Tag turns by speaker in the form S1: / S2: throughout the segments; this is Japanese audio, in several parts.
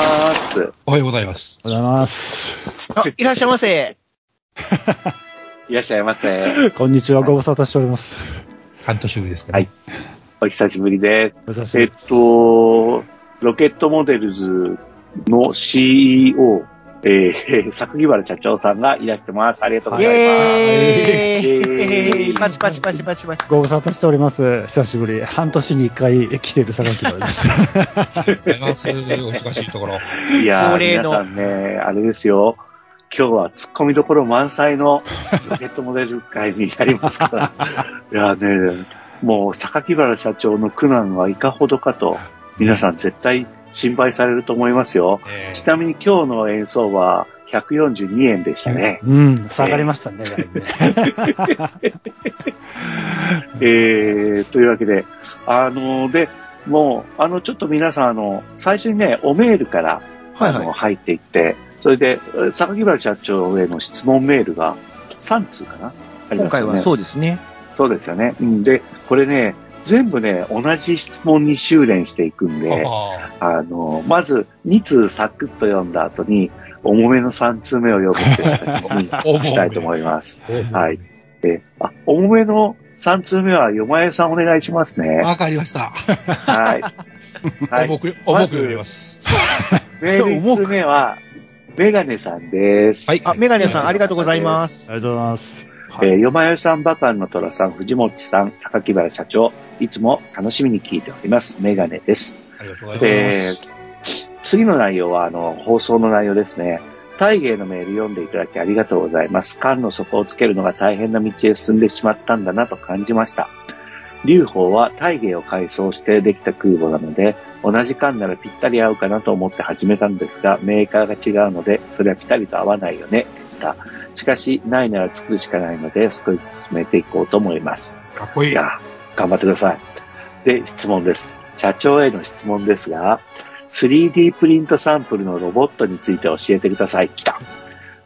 S1: ます。
S2: おはようございます
S3: おはようございます。
S4: あ、いらっしゃいませ。
S1: いらっしゃいませ。
S3: こんにちは、ご無沙汰しております。
S2: 半年ぶりですか
S1: はいお久しぶりです。
S3: お久しぶ
S1: えっ。と、ロケットモデルズの CEO、えー、作木原社長さんがいらしてます。ありがとうご
S4: イ
S1: ざいます。
S4: ェーパチパチパチパチパチ。
S3: ご無沙汰しております。久しぶり。半年に一回来てる榊原です。
S2: お忙しいところ
S1: いやー、皆さんね、あれですよ。今日は突っ込みどころ満載のロケットモデル会になりますから。いやーね、もう榊原社長の苦難はいかほどかと、皆さん絶対心配されると思いますよ。
S2: え
S1: ちなみに今日の演奏は142円でしたね。
S3: うん、下がりましたね。
S1: えー、というわけで、あの、で、もう、あの、ちょっと皆さん、あの、最初にね、おメールから、
S4: はいはい
S1: あの、入っていって、それで、え榊原社長への質問メールが3通かな？あり
S4: 今回は
S1: ますよね。
S4: そうですね。
S1: そうですよね。うんで、これね、全部ね、同じ質問に修練していくんで、あの、まず2通サクッと読んだ後に、重めの3通目を読むっていう形に したいと思います。はい。で、あ、重めの3通目は、よまえさんお願いしますね。
S2: わかりました。
S1: はい。はい。
S2: 重く、重く読みます。
S1: メール1通目は、メガネさんです。
S2: はい
S4: あ、メガネさんありがとうございます。
S3: ありがとうございます。
S1: えー、よまよさん、バカンの虎さん、藤本さん、榊原社長、いつも楽しみに聞いております。メガネです。
S2: ありがとうござい
S1: で
S2: ます。、
S1: 次の内容は、あの、放送の内容ですね。大芸のメール読んでいただきありがとうございます。缶の底をつけるのが大変な道へ進んでしまったんだなと感じました。劉邦は大芸を改装してできた空母なので、同じ缶ならぴったり合うかなと思って始めたんですが、メーカーが違うので、それはぴたりと合わないよね、でした。しかし、ないなら作るしかないので、少し進めていこうと思います。
S2: かっこいい。
S1: いや、頑張ってください。で、質問です。社長への質問ですが、3D プリントサンプルのロボットについて教えてください。来た。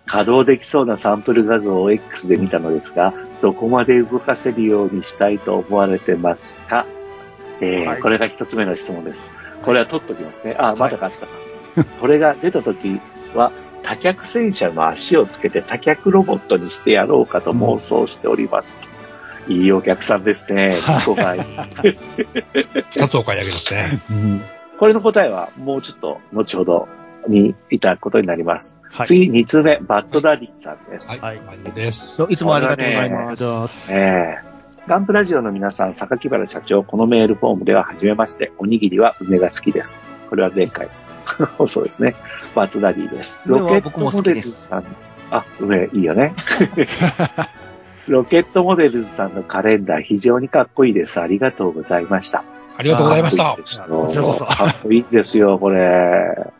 S1: 稼働できそうなサンプル画像を X で見たのですが、どこまで動かせるようにしたいと思われてますか？えー
S3: はい
S1: これが一つ目の質問です。これは取っときますね。あ、まだかったか。これが出た時は、多脚戦車の足をつけて多脚ロボットにしてやろうかと妄想しております。いいお客さんですね。ここがいい。
S2: 二つお買い上げですね。
S3: うん
S1: これの答えはもうちょっと後ほどにいただくことになります。
S3: はい。
S1: 次、2通目、バッドダディさんです。
S2: はい。マジです。
S4: いつもありがとうございます。
S3: とうございます。
S1: ええガンプラジオの皆さん、榊原社長、このメールフォームでは初めまして、おにぎりは梅が好きです。これは前回。そうですね。バッドダディです。ロケットモデルズさん。あ、梅、いいよね。ロケットモデルズさんのカレンダー、非常にかっこいいです。ありがとうございました。
S2: ありがとうございました
S1: かっ。こいいですよ
S3: こちらこそ
S1: かっこいいですよ、これ。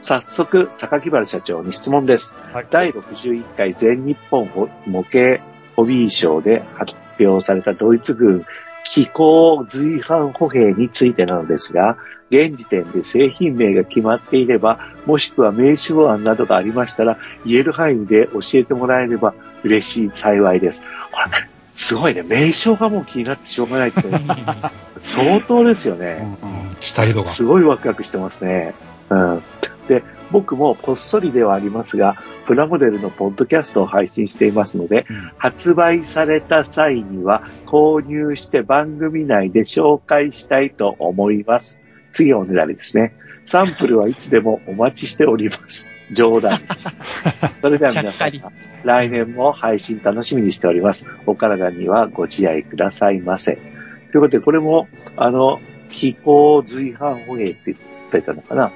S1: 早速、榊原社長に質問です。
S3: はい
S1: 第61回全日本模型ホビー賞で発表されたドイツ軍機構随伴歩兵についてなのですが、現時点で製品名が決まっていれば、もしくは名称案などがありましたら、言える範囲で教えてもらえれば嬉しい幸いです。これね、すごいね、名称がもう気になってしょうがないって、相当ですよね。
S2: 期待度が。
S1: すごいワクワクしてますね。うん。で、僕もこっそりではありますが、プラモデルのポッドキャストを配信していますので、
S3: うん
S1: 発売された際には購入して番組内で紹介したいと思います。次はおねだりですね。サンプルはいつでもお待ちしております。冗談です。それでは皆さん来年も配信楽しみにしております。お体にはご自愛くださいませ。ということで、これも、あの、気候随伴歩兵って言ってたのかな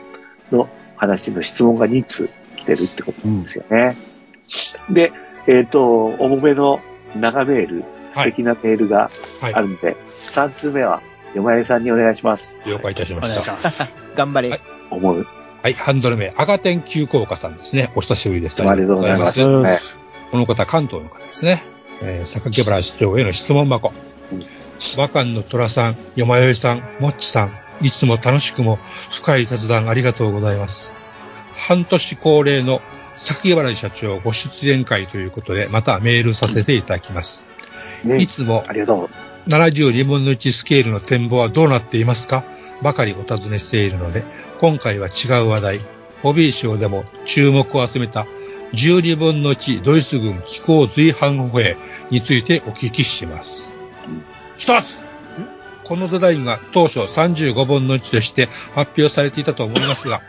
S1: の話の質問が2通来てるってことなんですよね。で、えっ、と、重めの長メール、素敵なメールが
S2: はい
S1: あ。るんで、3通目は、山根さんにお願いします。
S2: 了解いたし
S3: お
S2: まし。
S3: 願いしたます。
S4: 頑張れ。
S2: はい
S1: 思う。
S2: はい。ハンドル名、赤点急降下さんですね。お久しぶりです。
S1: ありがとうございます。
S3: うん
S1: ね
S2: この方、関東の方ですね。えー、榊原市長への質問箱
S1: うん。
S2: 和漢の虎さん、よまよいさん、もっちさん、いつも楽しくも深い雑談ありがとうございます。半年恒例の榊原社長ご出演会ということで、またメールさせていただきます。
S1: ね
S2: いつも
S1: ありがとう。
S2: 72分の1スケールの展望はどうなっていますか？ばかりお尋ねしているので、今回は違う話題、ホビー賞でも注目を集めた12分の1ドイツ軍機構随伴歩兵についてお聞きします
S1: うん。
S2: 一つこのデザインが当初35分の1として発表されていたと思いますが、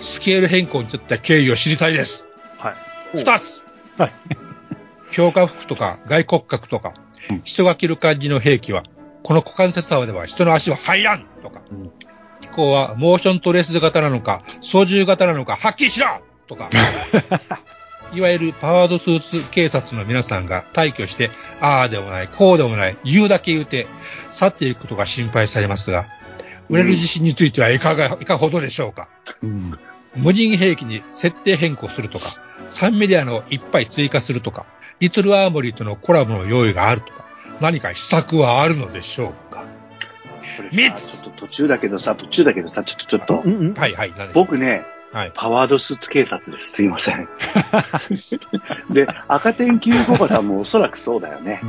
S2: スケール変更に至った経緯を知りたいです。
S3: はい。
S2: 二つ
S3: はい。
S2: 強化服とか外骨格とか、
S3: うん
S2: 人が着る感じの兵器は、この股関節幅では人の足は入らんとか、
S3: うん
S2: 機構はモーショントレース型なのか、操縦型なのか、はっきりしろとか、いわゆるパワードスーツ警察の皆さんが退去して、ああでもない、こうでもない、言うだけ言うて、去っていくことが心配されますが、売れる自信についてはいかが、いかほどでしょうか？
S3: うん。
S2: 無人兵器に設定変更するとか、3メディアの一杯追加するとか、リトルアーモリーとのコラボの用意があるとか、何か施策はあるのでしょうか？
S1: これちょっと途中だけどさ、途中だけどさ、ちょっとちょっと。
S3: う、んうん。
S2: はいはい、
S1: 僕ね、
S2: はい。
S1: パワードスーツ警察です。すいません。で、赤点9号場さんもおそらくそうだよね。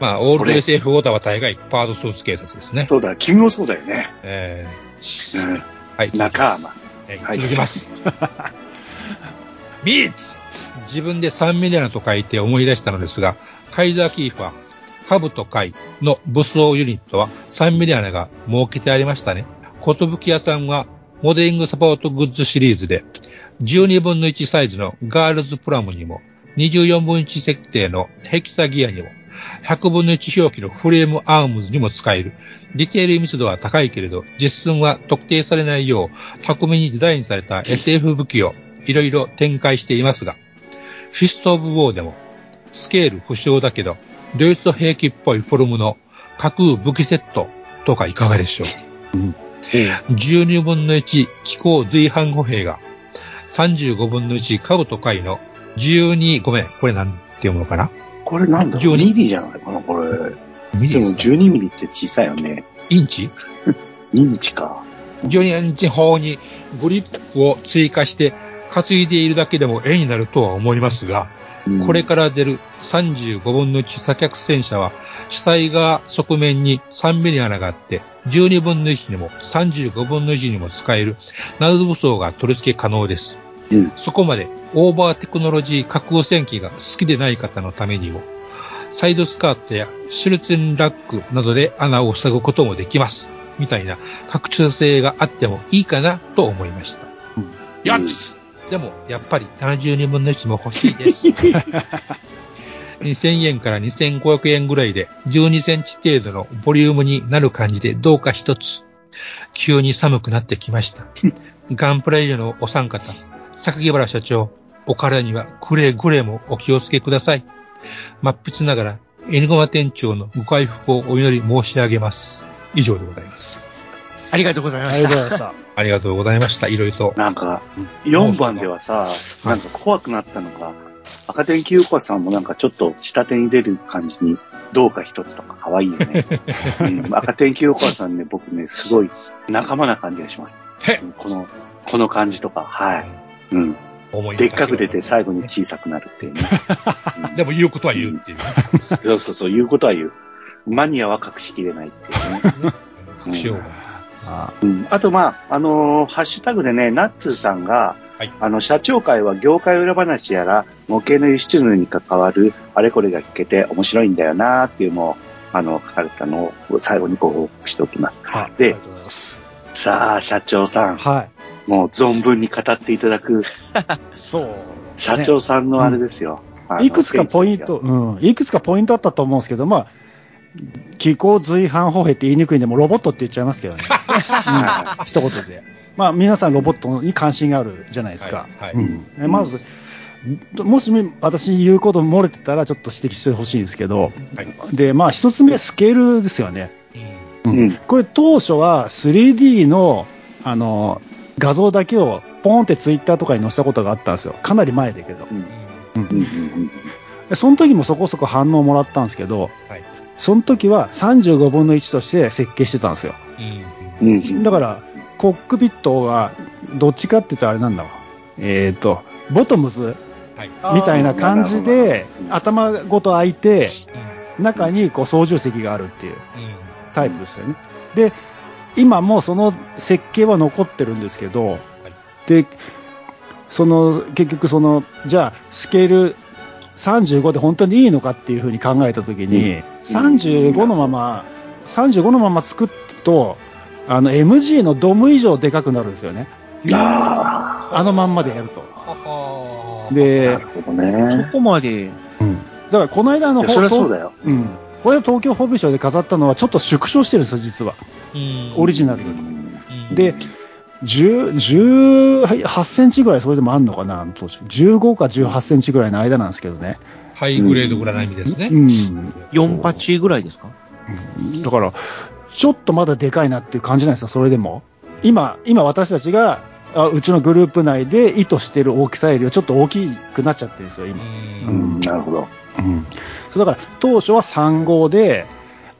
S2: まあ、オール SF オーダーは大概パワードスーツ警察ですね。
S1: そうだ、君もそうだよね。
S2: え
S1: うん。
S2: ー、はい。
S1: 仲間。
S2: 続きます。3つ自分で3ミリアナと書いて思い出したのですが、カイザーキーフは、カブとカイの武装ユニットは3ミリアナが設けてありましたね。ことぶき屋さんは、モデリングサポートグッズシリーズで、12分の1サイズのガールズプラムにも、24分の1設定のヘキサギアにも、100分の1表記のフレームアームズにも使える。ディテール密度は高いけれど、実寸は特定されないよう、巧みにデザインされた SF 武器をいろいろ展開していますが、フィスト・オブ・ウォーでも、スケール不詳だけど、ドイツ兵器っぽいフォルムの架空武器セットとかいかがでしょう？12分の1機甲随伴歩兵が、35分の1カブト海の12、ごめん、これなんて読むのかな？
S1: これなんだ
S2: ？12
S1: ミリじゃないかな、これ。
S2: ミリですか
S1: ？12ミリって小さいよね。
S2: インチ
S1: ？2インチか。
S2: 12インチ砲にグリップを追加して担いでいるだけでも絵になるとは思いますが、
S1: うん
S2: これから出る35分の1左脚戦車は、主体側側面に3ミリ穴があって、12分の1にも35分の1にも使える謎武装が取り付け可能です。
S1: うん
S2: そこまでオーバーテクノロジー架空戦機が好きでない方のためにも、サイドスカートやシュルツェンラックなどで穴を塞ぐこともできます。みたいな拡張性があってもいいかなと思いました。
S3: うん
S2: やつでも、やっぱり72分の1も欲しいです。2000円から2500円ぐらいで12センチ程度のボリュームになる感じでどうか一つ。急に寒くなってきました。ガンプライドのお三方、榊原社長、お体にはくれぐれもお気をつけください。真っ筆ながら、エニゴマ店長のご回復をお祈り申し上げます。以上でございます。
S4: ありがとうございま
S3: あり
S4: した。
S3: がとうございました。
S2: ありがとうございました。いろいろと。
S1: なんか、4番ではさ、なんか怖くなったのが、赤点清子さんもなんかちょっと下手に出る感じに、どうか一つとか可愛いよね。うん、赤点清子さんね、僕ね、すごい仲間な感じがします。この、この感じとか、はい。うん。
S2: 思いの
S1: でっかく出て最後に小さくなるっていうね。
S2: でも言うことは言うっていう。
S1: そうそうそう、言うことは言う。マニアは隠しきれないっていうね。
S2: 不祥が。
S3: あ
S1: うん、あと、まあ、あのーハッシュタグでね、ナッツーさんが、
S2: はい
S1: あの、社長会は業界裏話やら、模型の輸出入に関わるあれこれが聞けて面白いんだよなっていうのを、あの、書かれたのを最後にご報告しておきます。
S3: あ
S1: で
S3: ありがとうございます。
S1: さあ、社長さん、
S3: はい。
S1: もう存分に語っていただく、
S3: そう。
S1: 社長さんのあれですよ。あの
S3: いくつかポイント、うん、いくつかポイントあったと思うんですけど、まあ、気候随伴歩兵って言いにくいんで、もうロボットって言っちゃいますけどね。
S1: は
S3: うん、一言で。まあ、皆さんロボットに関心があるじゃないですか。
S2: はいはい
S3: うんえまず、もし私言うこと漏れてたらちょっと指摘してほしいんですけど、
S2: はい。
S3: で、まあ一つ目、スケールですよね。
S2: うん
S1: うん
S3: これ当初は 3D の、あの、画像だけをポンってツイッターとかに載せたことがあったんですよ。かなり前だけど。
S1: うん
S3: うんその時もそこそこ反応もらったんですけど、
S2: はい。
S3: その時は35分の1として設計してたんですよ。
S2: うん。
S3: だから、コックピットがどっちかって言ったらあれなんだわ。えっ、と、ボトムズ
S2: はい。
S3: みたいな感じで頭ごと開いて、
S2: うん。
S3: 中にこう操縦席があるっていう
S2: うん。
S3: タイプですよね。で、今もその設計は残ってるんですけど、で、その、結局その、じゃあ、スケール35で本当にいいのかっていうふうに考えたときに、35のまま、35のまま作ると、あの、MG のドム以上でかくなるんですよね。
S1: あ
S3: あのまんまでやると。で
S1: ね
S4: そ。こまで、
S3: だからこの間の
S1: そりゃそうだよ。
S3: うん。これ東京ホビーショーで飾ったのはちょっと縮小してるんですよ、実は。
S2: うん。
S3: オリジナルより。
S2: うん
S3: で、10 18センチぐらいそれでもあるのかな、あの当時。15か18センチぐらいの間なんですけどね。
S2: ハイグレードぐらいの意味ですね。
S3: うん。
S4: 4パチぐらいですか？
S3: だから、ちょっとまだでかいなっていう感じなんですよ、それでも。今、今私たちが、あうちのグループ内で意図してる大きさよりはちょっと大きくなっちゃってるんですよ、今。
S2: う。
S1: うんん、なるほど。
S3: うん。そうだから、当初は3号で、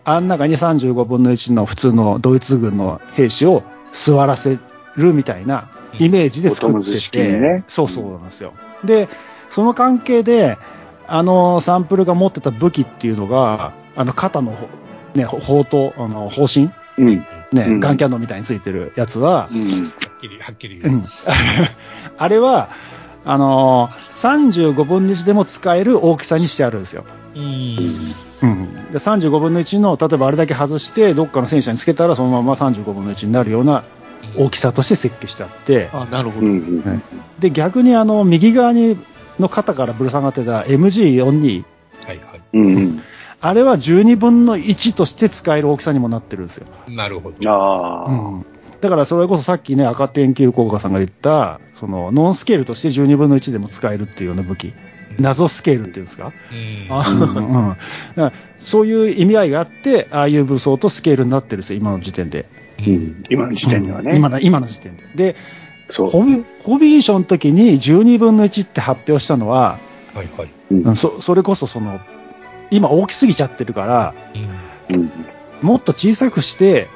S3: あん中に35分の1の普通のドイツ軍の兵士を座らせるみたいなイメージで作ってて、
S1: にね
S3: そうそうなんですよ。で、その関係で、あのサンプルが持ってた武器っていうのが、あの肩の、ね、ほ砲と、あの、砲身
S1: うん。
S3: ね、
S1: うん
S3: ガンキャノンみたいについてるやつは
S1: う、ん。
S2: はっきり、はっきり言う。
S3: うん あれは、あのー35分の1でも使える大きさにしてあるんですよ。
S2: うん。
S3: うん、で35分の1の、例えばあれだけ外して、どっかの戦車につけたら、そのまま35分の1になるような大きさとして設計してあって、
S4: あ、なるほど。
S1: うん。うん。
S3: で逆にあの右側にの肩からぶら下がってた MG42、
S2: はいは
S1: うん。
S3: あれは12分の1として使える大きさにもなってるんですよ。
S2: い。なるほど。
S1: ああ。
S3: うんだからそれこそさっきね、赤点研究家さんが言った、そのノンスケールとして12分の1でも使えるっていうような武器、謎スケールっていうんですか、
S2: うん。
S3: あうんそういう意味合いがあって、ああいう武装とスケールになってるんですよ、今の時点で。
S1: うん。今の時点ではね。
S3: うん今の今の時点で。で、
S1: そう。
S3: ホビホビーションの時に12分の1って発表したのは、
S2: はいはい。
S1: うん
S3: うんそそれこそその、今大きすぎちゃってるから、
S2: うん。
S1: うん。
S3: もっと小さくして、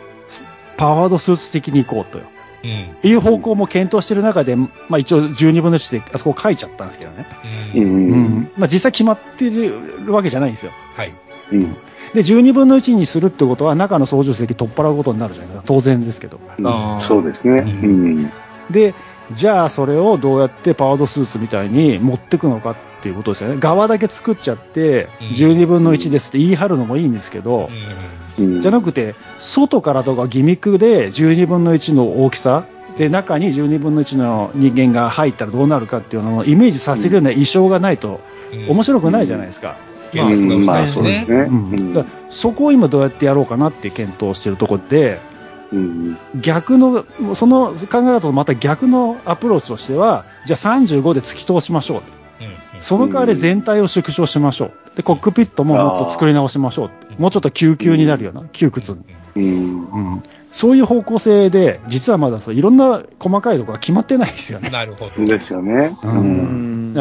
S3: パワードスーツ的に行こうとよ。
S2: うん。
S3: いう方向も検討してる中で、まあ一応12分の1であそこ書いちゃったんですけどね。
S1: う。
S2: うん。
S3: うんまあ実際決まってるわけじゃないんですよ。
S2: はい。
S1: うん。
S3: で、12分の1にするってことは中の操縦席取っ払うことになるじゃないですか。当然ですけど。
S4: あー
S1: そうですね。うん。
S3: で、じゃあそれをどうやってパワードスーツみたいに持ってくのかっていうことですよね。側だけ作っちゃって、
S2: うん
S3: 12分の1ですって言い張るのもいいんですけど、
S1: うん
S3: じゃなくて、外からとかギミックで12分の1の大きさ、で、中に12分の1の人間が入ったらどうなるかっていうのをイメージさせるような衣装がないと面白くないじゃないですか。
S2: 警察がう
S1: まあ
S2: るさいう
S1: ですね。
S3: うんだからそこを今どうやってやろうかなって検討してるところで、
S1: うん。
S3: 逆の、その考え方とまた逆のアプローチとしては、じゃあ35で突き通しましょう。
S2: うん
S3: その代わり全体を縮小しましょう。で、コックピットももっと作り直しましょう。もうちょっと救急になるような、窮屈に。
S1: うん。
S3: うん。そういう方向性で、実はまだそういろんな細かいところが決まってないですよね。
S2: なるほど。
S1: ですよね。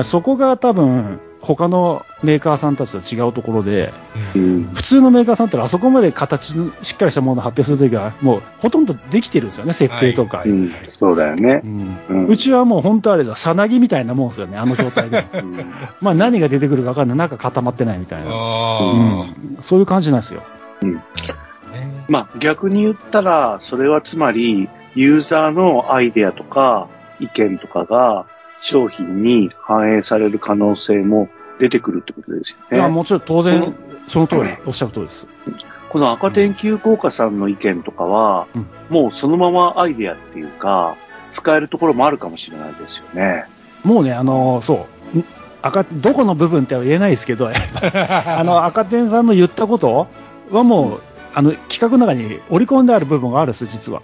S3: そこが多分、他のメーカーさんたちと違うところで、
S1: うん。
S3: 普通のメーカーさんってあそこまで形のしっかりしたものを発表するときは、もうほとんどできてるんですよね、設定とか。
S2: は
S1: うん。そうだよね
S3: う。ん
S1: う
S3: ちはもう本当あれだ、さなぎみたいなもんですよね、あの状態で。
S1: うん
S3: まあ何が出てくるか分かんない、中固まってないみたいな。
S2: あ
S3: うん、そういう感じなんですよ。
S1: まあ逆に言ったら、それはつまり、ユーザーのアイデアとか意見とかが商品に反映される可能性も出てくるってことですよね。
S3: いやもちろん当然、その通り、おっしゃる通りです。
S1: この赤天球効果さんの意見とかは、
S3: うん
S1: もうそのままアイデアっていうか、使えるところもあるかもしれないですよね。
S3: もうね、あのそう、ん赤どこの部分っては言えないですけど、あの赤点さんの言ったことはもう、あの企画の中に織り込んである部分があるんです、実は。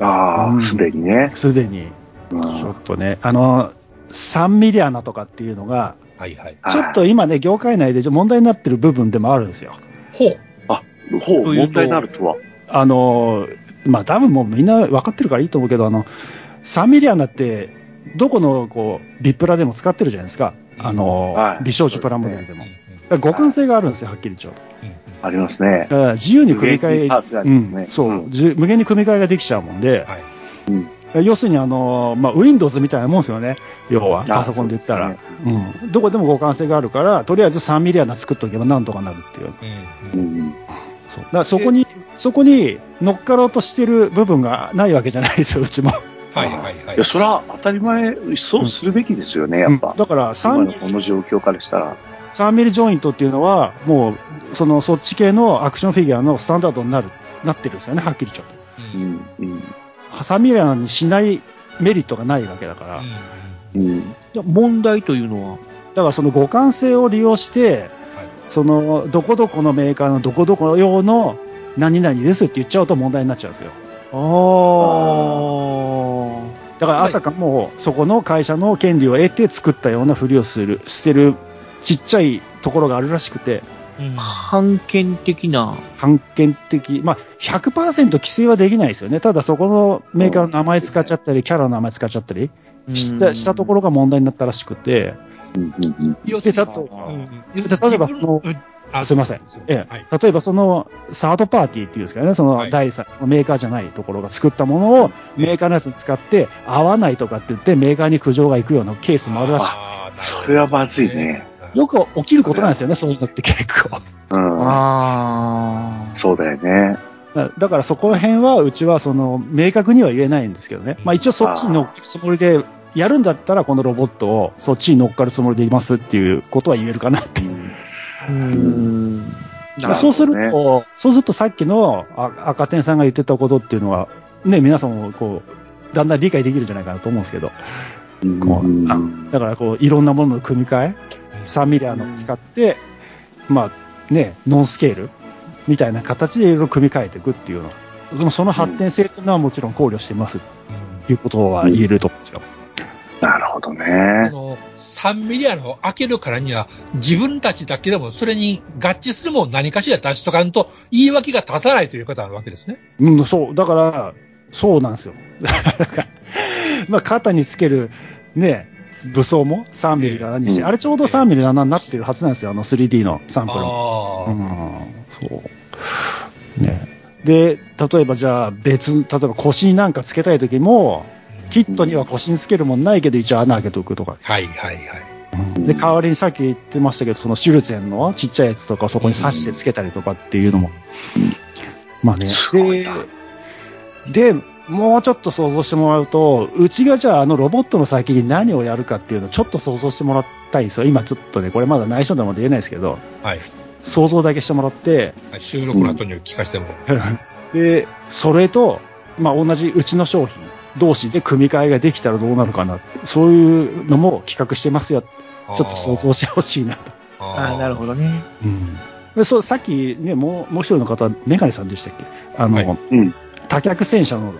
S1: ああ、
S3: うん
S1: すでにね。
S3: すでに。
S1: うん
S3: ちょっとね、あの、3ミリ穴とかっていうのが、
S2: はいはい。
S1: はい
S3: ちょっと今ね、業界内で問題になってる部分でもあるんですよ。
S2: ほう。
S1: ほう、問題になるとは？
S3: あの、まあ多分もうみんな分かってるからいいと思うけど、あの、3ミリ穴って、どこのこう、ビプラでも使ってるじゃないですか。あの、
S1: はい
S3: 美少女プラモデルでも。互換性があるんですよ、はっきり言っちゃうと。
S2: うん
S1: ありますね
S3: だ。から自由に組み替え、
S1: 無限に
S3: 組み替えができちゃうもんで、
S2: はい。
S1: うん。
S3: 要するにあの、まあ、Windows みたいなもんですよね。要は、
S1: あ
S3: パソコンで言ったら。
S1: そう
S3: うん。どこでも互換性があるから、とりあえず3ミリ穴作っとけばなんとかなるっていう。
S2: うんうん
S1: うん。
S3: そうだからそこに、そこに乗っかろうとしてる部分がないわけじゃないですよ、うちも。
S2: はいはいはい
S1: いや、。それは当たり前、そうするべきですよね、やっぱ
S3: うん。だから
S1: 今
S3: 3
S1: のこの状況からしたら。
S3: 3ミリジョイントっていうのは、もう、その、そっち系のアクションフィギュアのスタンダードになる、なってるんですよね、はっきり言っちゃうと。
S1: うん。うん。
S3: ハサミラーにしないメリットがないわけだから。
S1: うん。
S4: 問題というのは、
S3: だからその互換性を利用して、
S2: はい
S3: その、どこどこのメーカーのどこどこ用の何々ですって言っちゃうと問題になっちゃうんですよ。
S4: あ
S3: だからあたかもそこの会社の権利を得て作ったようなふりをする、してるちっちゃいところがあるらしくて、
S4: あ、判権的な、
S3: 判権的、まあ100%規制はできないですよね。ただそこのメーカーの名前使っちゃったり、キャラの名前使っちゃったりしたしたところが問題になったらしくて、で例えば
S2: うん。
S3: 例えばその
S2: うん。あ
S3: すいません。え
S2: はい。
S3: え、例えばそのサードパーティーっていうんですかね、そ
S2: はい。
S3: の第三、メーカーじゃないところが作ったものをメーカーのやつに使って合わないとかって言ってメーカーに苦情が行くようなケースもあるらし
S2: あーなるほど
S1: それはまずいね。
S3: い。よく起きることなんですよね、そういうのって結構。
S1: うん。
S4: あ
S1: そうだよね。
S3: だだからそこら辺はうちはその明確には言えないんですけどね。まあ一応そっちに乗っかるつもりで、やるんだったらこのロボットをそっちに乗っかるつもりでいますっていうことは言えるかなっていう。
S4: ー。うーん。
S3: まあそうすると、そうするとさっきのあ赤点さんが言ってたことっていうのは、ね、皆さんもこう、だんだん理解できるんじゃないかなと思うんですけど、
S1: う
S3: だからこう、いろんなものの組み替え、3ミリアの使って、まあね、ノンスケールみたいな形でいろいろ組み替えていくっていうの。でもその発展性というのはもちろん考慮してますということは言えると思うんですよ。
S1: なるほど
S2: あ
S1: ね。
S2: の、3ミリアのを開けるからには、自分たちだけでもそれに合致するもん何かしら出しとかんと、言い訳が立たないということなわけですね。
S3: うん、そう。だから、そうなんですよ。だから、まあ、肩につける、ね、武装も3ミリが何して、
S1: うん
S3: あれちょうど3ミリ7になってるはずなんですよ、あの 3D のサンプルも。
S2: ああ、
S3: うん、そう。ね。で、例えばじゃあ別、例えば腰になんかつけたい時も、キットには腰につけるもんないけど一応穴開けておくとか。
S2: はいはいはい。
S3: で、代わりにさっき言ってましたけど、そのシュルツェンのちっちゃいやつとかをそこに刺してつけたりとかっていうのも。まあね。で、で、もうちょっと想像してもらうと、うちがじゃああのロボットの先に何をやるかっていうのをちょっと想像してもらいたいんですよ。今ちょっとね、これまだ内緒でも言えないですけど、
S2: はい。
S3: 想像だけしてもらって、
S2: はい収録の後に聞かせてもらう。
S3: で、それと、まあ同じうちの商品同士で組み替えができたらどうなるかなってそういうのも企画してますよ。ちょっと想像してほしいなと。
S4: ああ、なるほ
S2: ど。
S4: どね。
S3: うん。で、そう、さっきね、もう、もう一人の方、メガネさんでしたっけ？あの、
S2: はい
S1: うん。
S3: 多脚戦車の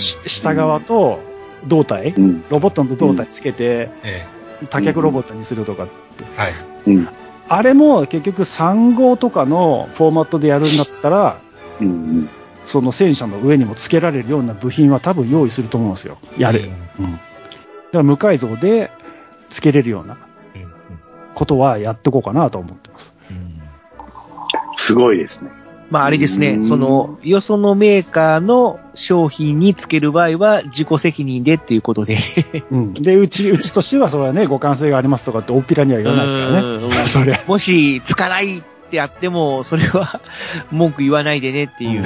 S3: 下側と胴体、
S1: うん。
S3: ロボットの胴体つけて、
S2: え
S3: 多脚ロボットにするとかって。
S2: え。はい。
S1: うん。
S3: あれも結局3号とかのフォーマットでやるんだったら、
S1: うん。
S3: その戦車の上にも付けられるような部品は多分用意すると思うんですよ。やれ。
S2: う
S3: うんん。だから無改造で付けれるようなことはやっていこうかなと思ってます。
S2: うん
S1: すごいですね。
S4: まああれですね、
S1: うん
S4: その、よそのメーカーの商品につける場合は自己責任でっていうことで。
S3: うん。で、うち、うちとしてはそれはね、互換性がありますとかって大っぴらには言わないですから
S4: うん
S3: ね。そりゃ。
S4: もし、つかないってあっても、それは文句言わないでねっていう。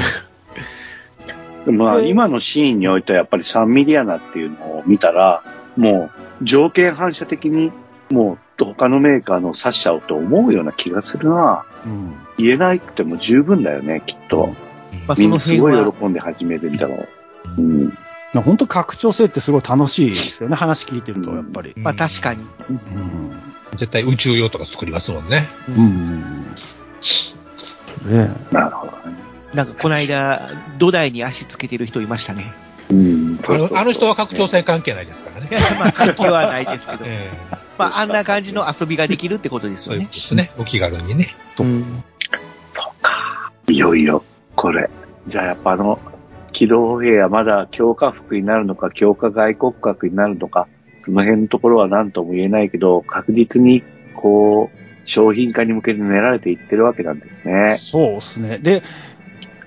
S1: でもまあ
S3: で
S1: 今のシーンにおいてはやっぱり3ミリアナっていうのを見たら、もう条件反射的にもう他のメーカーの刺しちゃおうと思うような気がするな。
S3: うん。
S1: 言えなくても十分だよね、きっと。
S4: まあ
S1: みんなすごい喜んで始めるんだろう。うん。
S3: 本当拡張性ってすごい楽しいですよね。話聞いてると、やっぱり。
S4: まあ確かに。
S3: うん。
S2: 絶対宇宙用とか作りますもんね。
S3: うん。ね
S1: なるほどね。
S4: なんかこの間、土台に足つけてる人いましたね。
S1: うん。
S2: あの人は拡張性関係ないですからね。
S4: まあ、関係はないですけど。
S2: ええ
S4: まあ、あんな感じの遊びができるってことですよね
S2: ことですね。お気軽にね。
S4: うん
S1: そうか。いよいよ、これ。じゃあやっぱあの、機動兵はまだ強化服になるのか、強化外骨格になるのか、その辺のところは何とも言えないけど、確実に、こう、商品化に向けて練られていってるわけなんですね。
S3: そうですね。で、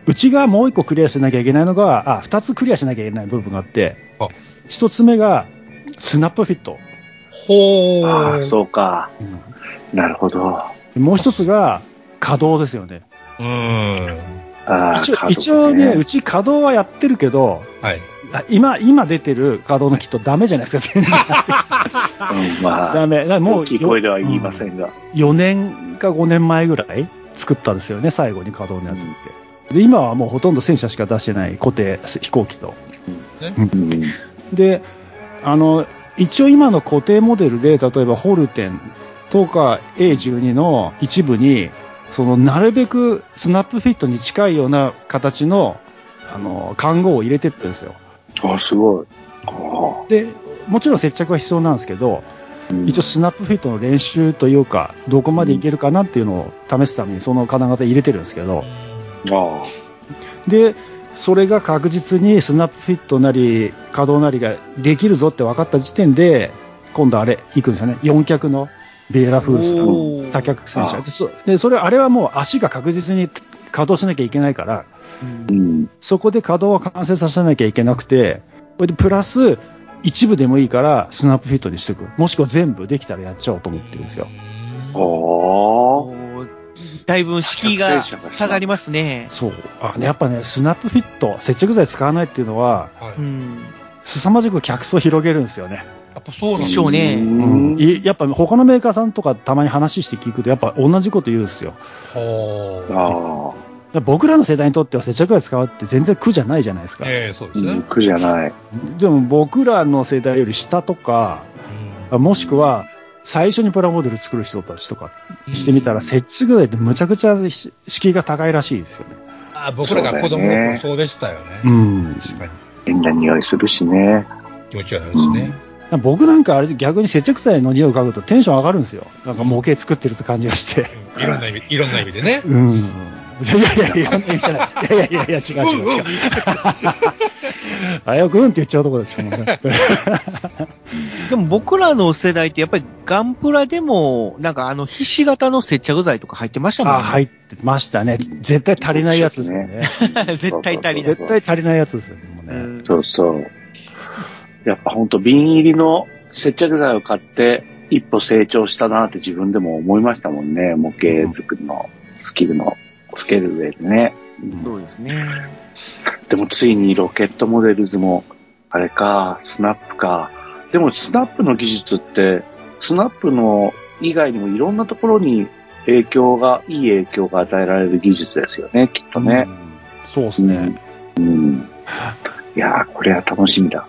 S3: うちがもう一個クリアしなきゃいけないのが、あ、二つクリアしなきゃいけない部分があって
S2: あ、
S3: 一つ目が、スナップフィット。
S2: ほー。
S1: ああ、そうか。
S3: うん
S1: なるほど。
S3: もう一つが、稼働ですよね。
S2: うーん。
S1: ああ、
S3: 一応ね、うち稼働はやってるけど、
S2: はい。
S3: あ今、今出てる稼働のキットダメじゃないですか、全然。
S1: うん、まあ、
S3: もう
S1: 大きい声では言いませんが。
S3: 4年か5年前ぐらい作ったんですよね、最後に稼働のやつって。で、今はもうほとんど戦車しか出してない固定飛行機と。
S1: うん。
S3: で、あの、一応今の固定モデルで、例えばホルテンとか A12 の一部に、その、なるべくスナップフィットに近いような形の、あの、看護を入れてってるんですよ。
S1: あ、すごい。あ
S3: で、もちろん接着は必要なんですけど、
S1: あうん
S3: 一応スナップフィットの練習というか、どこまでいけるかなっていうのを試すためにその金型入れてるんですけど、
S1: あ
S3: で、それが確実にスナップフィットなり、稼働なりができるぞって分かった時点で、今度あれ、行くんですよね。4脚のベーラフースの多脚戦車。
S1: あ
S3: でそで、それ、あれはもう足が確実に稼働しなきゃいけないから、
S1: あ、うん。
S3: そこで稼働は完成させなきゃいけなくて、これでプラス、一部でもいいから、スナップフィットにしておく。もしくは全部できたらやっちゃおうと思ってるんですよ。
S1: ああ。
S4: だいぶ敷居が下がりますね。
S3: そう。あ、ね、やっぱね、スナップフィット、接着剤使わないっていうのは、
S2: はい。
S4: うん。
S3: 凄まじく客層広げるんですよね。
S2: やっぱそうなん
S4: でしょうね
S1: ん
S3: いやっぱ他のメーカーさんとかたまに話して聞くと、やっぱ同じこと言うんですよ。
S2: ほー。
S1: ああ。
S3: 僕らの世代にとっては接着剤使うって全然苦じゃないじゃないですか。
S2: ええそうですね
S1: うん。苦じゃない。
S3: でも僕らの世代より下とか、もしくは最初にプラモデル作る人たちとかしてみたら、接着剤ってむちゃくちゃし敷居が高いらしいですよね。
S2: あ僕らが子供の頃そうでしたよね。
S3: うん。
S2: 確かに。
S1: 変な匂いするしね。
S2: 気持ち悪いですね。
S3: 僕なんかあれ逆に接着剤の匂いを嗅ぐとテンション上がるんですよ。なんか模型作ってるって感じがして。
S2: いろんな意味、いろんな意味でね。
S3: うん。いやいやいや、いろんな意味じゃない。いやいやいやいや、違う違う違う。あやくんって言っちゃうところですもんね。
S4: でも僕らの世代ってやっぱりガンプラでも、なんかあの、ひし形の接着剤とか入ってましたもんね。
S3: あ、入ってましたね。絶対足りないやつですよね。
S4: 絶対足りない。
S3: 絶対足りないやつですよね。
S1: そうそう。やっぱほんと瓶入りの接着剤を買って一歩成長したなって自分でも思いましたもんね。模型作りのスキルのつける上でね。
S4: そうですね。
S1: でもついにロケットモデルズも、あれか、スナップか。でもスナップの技術って、スナップの以外にもいろんなところに影響が、いい影響が与えられる技術ですよね、きっとね。
S3: うんそうですね。
S1: うん。いやー、これは楽しみだ。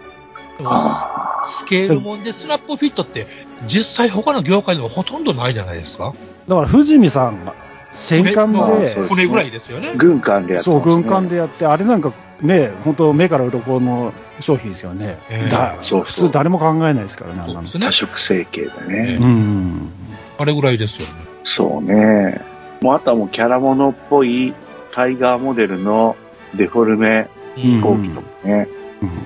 S2: スケールもんでスナップフィットって、実際他の業界でもほとんどないじゃないですか。
S3: だから、藤見さんが戦艦
S2: 船
S3: で、
S1: そうです
S2: 船ぐらいですよね
S1: ー。軍艦でやって
S3: そう。軍艦でやって、あれなんかね、本当目から鱗の商品ですよね。
S2: ええ
S3: だ
S1: そうそう
S3: 普通誰も考えないですからね、
S1: 多。色成形でね。
S2: え
S3: うん。
S2: あれぐらいですよね。
S1: そうね。もうあとはもうキャラモノっぽいタイガーモデルのデフォルメ飛行機とかね。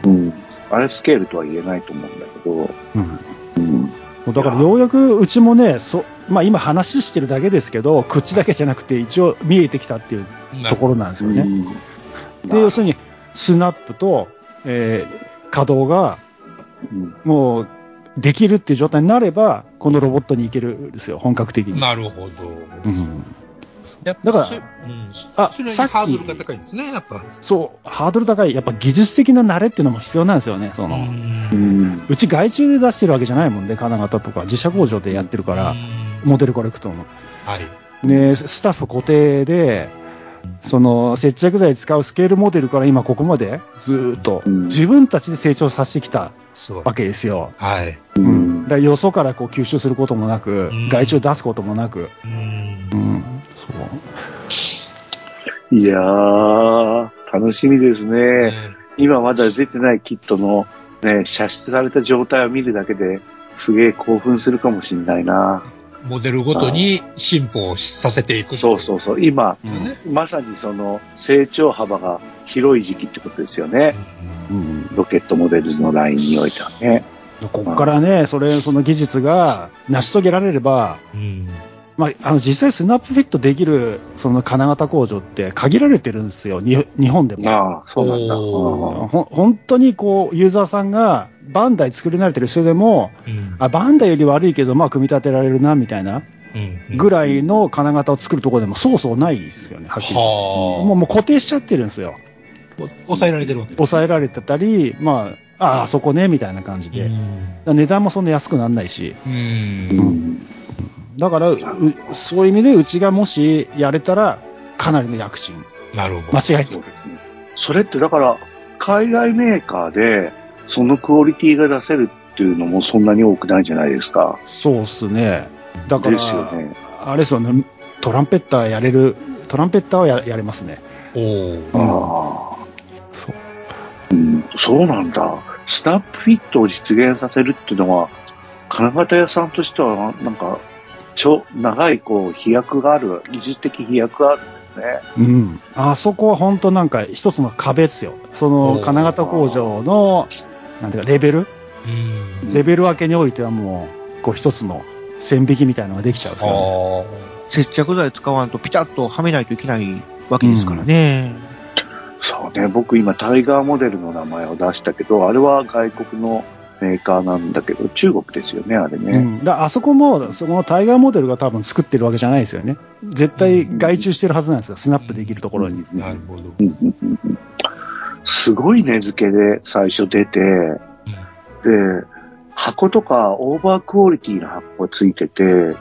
S3: うん
S1: うん。あれスケールとは言えないと思うんだけど。
S3: うん
S1: うん。
S3: だからようやくうちもね、そまあ、今話してるだけですけど、口だけじゃなくて一応見えてきたっていうところなんですよね。で、要するにスナップと、えー稼働が
S1: うん
S3: もうできるっていう状態になれば、このロボットに行けるんですよ、本格的に。
S2: なるほど。
S3: うんだから
S2: そううん。
S3: あ
S2: ハードルが高いんですね、やっぱ。
S3: そう、ハードル高い。やっぱ技術的な慣れっていうのも必要なんですよね。その、う
S1: うん。
S3: ち外注で出してるわけじゃないもんね、金型とか。自社工場でやってるから、
S2: うん
S3: モデルコレクトの。
S2: はい。
S3: ね、スタッフ固定で、その接着剤使うスケールモデルから今ここまでずーっと
S1: うん
S3: 自分たちで成長させてきた。わけですよ。
S2: はい。
S1: う
S3: うん。
S1: ん
S3: だからよそからこう吸収することもなく
S2: うん、
S3: 外注出すこともなく。
S2: うん
S3: うん。そう。
S1: いやー、楽しみですね。今まだ出てないキットの、ね、射出された状態を見るだけで、すげえ興奮するかもしれないな。
S2: モデルごとに進歩をさせていく。
S1: そうそうそう。今、
S3: うん
S1: まさにその成長幅が広い時期ってことですよね。
S3: うん
S1: ロケットモデルズのラインにおいてはね。
S3: ここからね、それ、その技術が成し遂げられれば、
S2: うん。
S3: まあ、あの、実際スナップフィットできる、その金型工場って限られてるんですよ、に日本でも。
S1: ああ、そうなんだ。
S2: お
S3: ほ本当にこう、ユーザーさんがバンダイ作り慣れてる人でも、
S2: うん。
S3: あ、バンダイより悪いけど、まあ、組み立てられるな、みたいな、
S2: うん
S3: ぐらいの金型を作るところでもそうそうないですよね、はっきり言って。
S2: はあ。
S3: もうもう固定しちゃってるんですよ。
S2: 抑えられてるわけ
S3: 抑えられてたり、まあ、ああ、そこね、みたいな感じで。値段もそんな安くならないし。
S2: うん。
S3: だから、うそういう意味でうちがもしやれたら、かなりの躍進。
S2: なるほど。
S3: 間違いなく。
S1: それってだから、海外メーカーで、そのクオリティが出せるっていうのもそんなに多くないじゃないですか。
S3: そうっすね。だから、
S1: ですよね。
S3: あれですよね、トランペッターやれる、トランペッターはややれますね。
S2: おー
S1: ああ。
S3: そう
S1: うん、そうなんだ。スナップフィットを実現させるっていうのは、金型屋さんとしては、なんか、超長い、こう、飛躍がある、技術的飛躍があるんですね。
S3: うん。あそこは本当なんか一つの壁ですよ。その金型工場の、なんていうか、レベル？
S2: うん。
S3: レベル分けにおいてはもう、こう一つの線引きみたいなのができちゃうんですよね。
S2: あ
S4: 接着剤使わんとピタッとはめないといけないわけですからね。
S1: そうね、僕今、タイガーモデルの名前を出したけど、あれは外国のメーカーなんだけど、中国ですよね、あれね。
S3: うん、だあそこも、そのタイガーモデルが多分作ってるわけじゃないですよね。絶対外注してるはずなんですよ、スナップできるところに。
S2: なるほど。
S1: すごい値付けで最初出て、で、箱とかオーバークオリティの箱がついてて、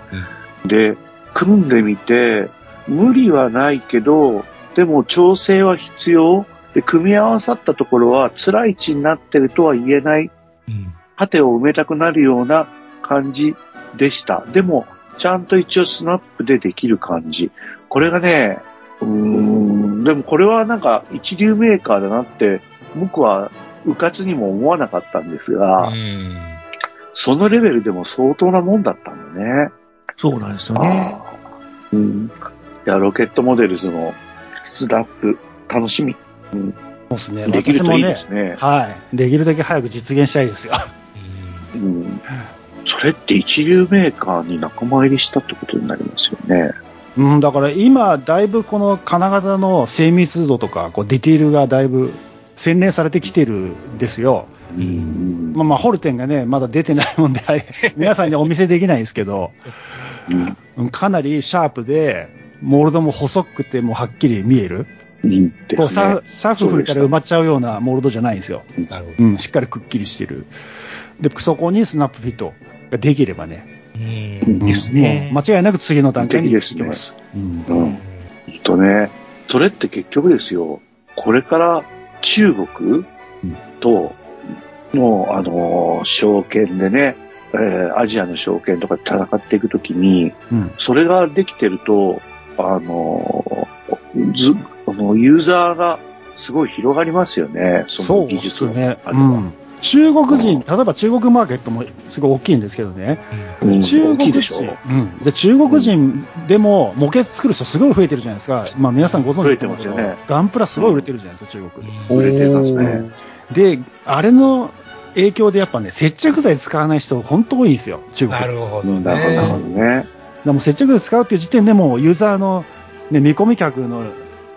S1: で、組んでみて、無理はないけど、でも調整は必要。で、組み合わさったところは辛い位置になってるとは言えない、
S2: うん。
S1: 縦を埋めたくなるような感じでした。でも、ちゃんと一応スナップでできる感じ。これがね、うーん、でもこれはなんか一流メーカーだなって、僕は迂闊にも思わなかったんですが、
S2: うん。
S1: そのレベルでも相当なもんだったんだね。
S4: そうなんですよね。
S1: うん。いや、ロケットモデルズのスナップ、楽しみ。
S3: そうですね。
S1: できるといいで
S3: 私
S1: すね。
S3: もねはい。できるだけ早く実現したいですよ。
S1: うん。それって一流メーカーに仲間入りしたってことになりますよね。
S3: うん、だから今、だいぶこの金型の精密度とか、こうディティールがだいぶ洗練されてきてるんですよ。
S1: うん。
S3: まあまあ、ホルテンがね、まだ出てないもんで、皆さんにお見せできないですけど、
S1: うん
S3: うんかなりシャープで、モールドも細くてもはっきり見える。
S1: うんですね
S3: こうササーフ吹いたら埋まっちゃうようなモールドじゃないんですよ。
S2: なるほ
S3: うん、しっかりくっきりしてる。で、そこにスナップフィットができればね、
S2: ど。うん。
S4: ですね
S3: もう間違いなく次の段階に行きます。うん
S1: うん。とね。それって結局ですよ。これから中国との、あのー、証券でね、えーアジアの証券とかで戦っていくときに、
S3: うん
S1: それができてると、あのー、ず、あの、ユーザーがすごい広がりますよね。そ
S3: そうで
S1: の技術の
S3: すね。うん。中国人、例えば中国マーケットもすごい大きいんですけどね。
S1: うん
S3: 中国
S1: 大きいでしょ
S3: 人、うん。で、中国人でも模型作る人すごい増えてるじゃないですか。まあ皆さんご存知だと思
S1: ね
S3: ガンプラすごい売れてるじゃないですか、中国で。
S1: 売れてますね。
S3: で、あれの影響でやっぱね、接着剤使わない人本当多いんですよ、中国。
S2: なるほど
S1: うんなるほど、
S2: ね。
S3: でも接着剤使うっていう時点でもうユーザーの、ね、見込み客の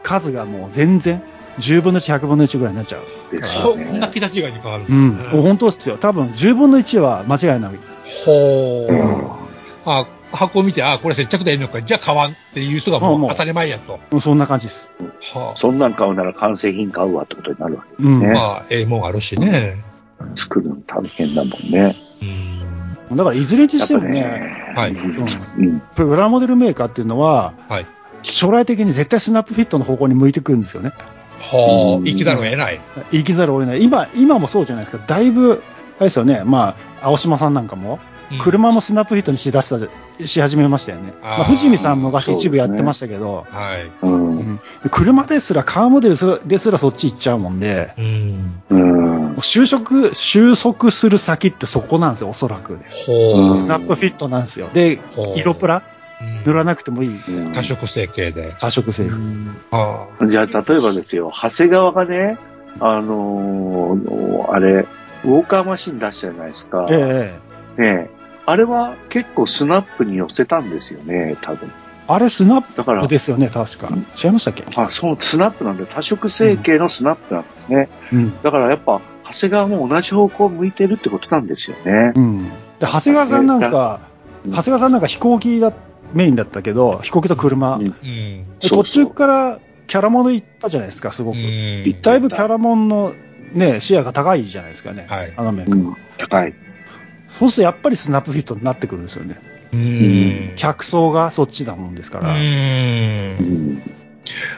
S3: 数がもう全然10分の1、100分の1ぐらいになっちゃう。
S1: です
S2: そ。んな桁違いに変わる。
S3: うん。本当ですよ。多分10分の1は間違いない。
S2: ほう。
S1: うん
S2: あ、箱を見て、あ、これ接着でいいのか、じゃあ買わんっていう人がも
S3: もうもう
S2: う当たり前やと。
S3: うんそんな感じです。
S2: は
S1: そんなん買うなら完成品買うわってことになるわけ。
S3: うん。
S1: ね
S2: あ、まあ、ええもんあるしね。
S1: 作るの大変だもんね。
S2: うん。
S3: だからいずれにしてもね、
S1: ね。
S2: はい
S1: うん。うん
S3: プラモデルメーカーっていうのは、
S2: はい。
S3: 将来的に絶対スナップフィットの方向に向いてくるんですよね。
S2: はあ、
S1: うん
S2: 生きざるを得ない。
S3: 生きざるを得ない。今、今もそうじゃないですか。だいぶれですよね、まあ、青島さんなんかも、
S2: うん
S3: 車もスナップフィットにしだしたし始めましたよね。まあ、藤見さんも昔一部やってましたけど、
S2: はい。
S1: うん。
S3: うん車ですら、カーモデルすらですらそっち行っちゃうもんで、
S2: うん。
S1: うん。
S3: 就職、収束する先ってそこなんですよ、おそらく。
S2: ほう。
S3: スナップフィットなんですよ。で色プラ
S2: うん
S3: 塗らなくてもいい
S1: うん
S2: 多色成形で。
S3: 多色製
S2: あ
S1: じゃあ、例えばですよ、長谷川がね、あのーあれ、ウォーカーマシン出したじゃないですか。
S3: ええ
S1: ねえあれは結構スナップに寄せたんですよね、多分。
S3: あれスナッ
S1: だから
S3: プ、ですよね、確か。違いましたっけ？
S1: あ、そう、スナップなんで、多色成形のスナップなんですね。
S3: うん。
S1: だからやっぱ、長谷川も同じ方向を向いてるってことなんですよね。
S3: うん。で、長谷川さんなんか、
S1: うん
S3: 長谷川さんなんか飛行機だ、メインだったけど、飛行機と車。
S1: うん
S3: 途中からキャラモン行ったじゃないですか、すごく。
S2: うん
S3: だいぶキャラモンのね、視野が高いじゃないですかね。
S2: はい
S3: あの面。
S1: うん、高い。
S3: そうするとやっぱりスナップフィットになってくるんですよね。
S2: うん。
S3: 客層がそっちだもんですか
S2: う。
S3: ら。
S1: うんん。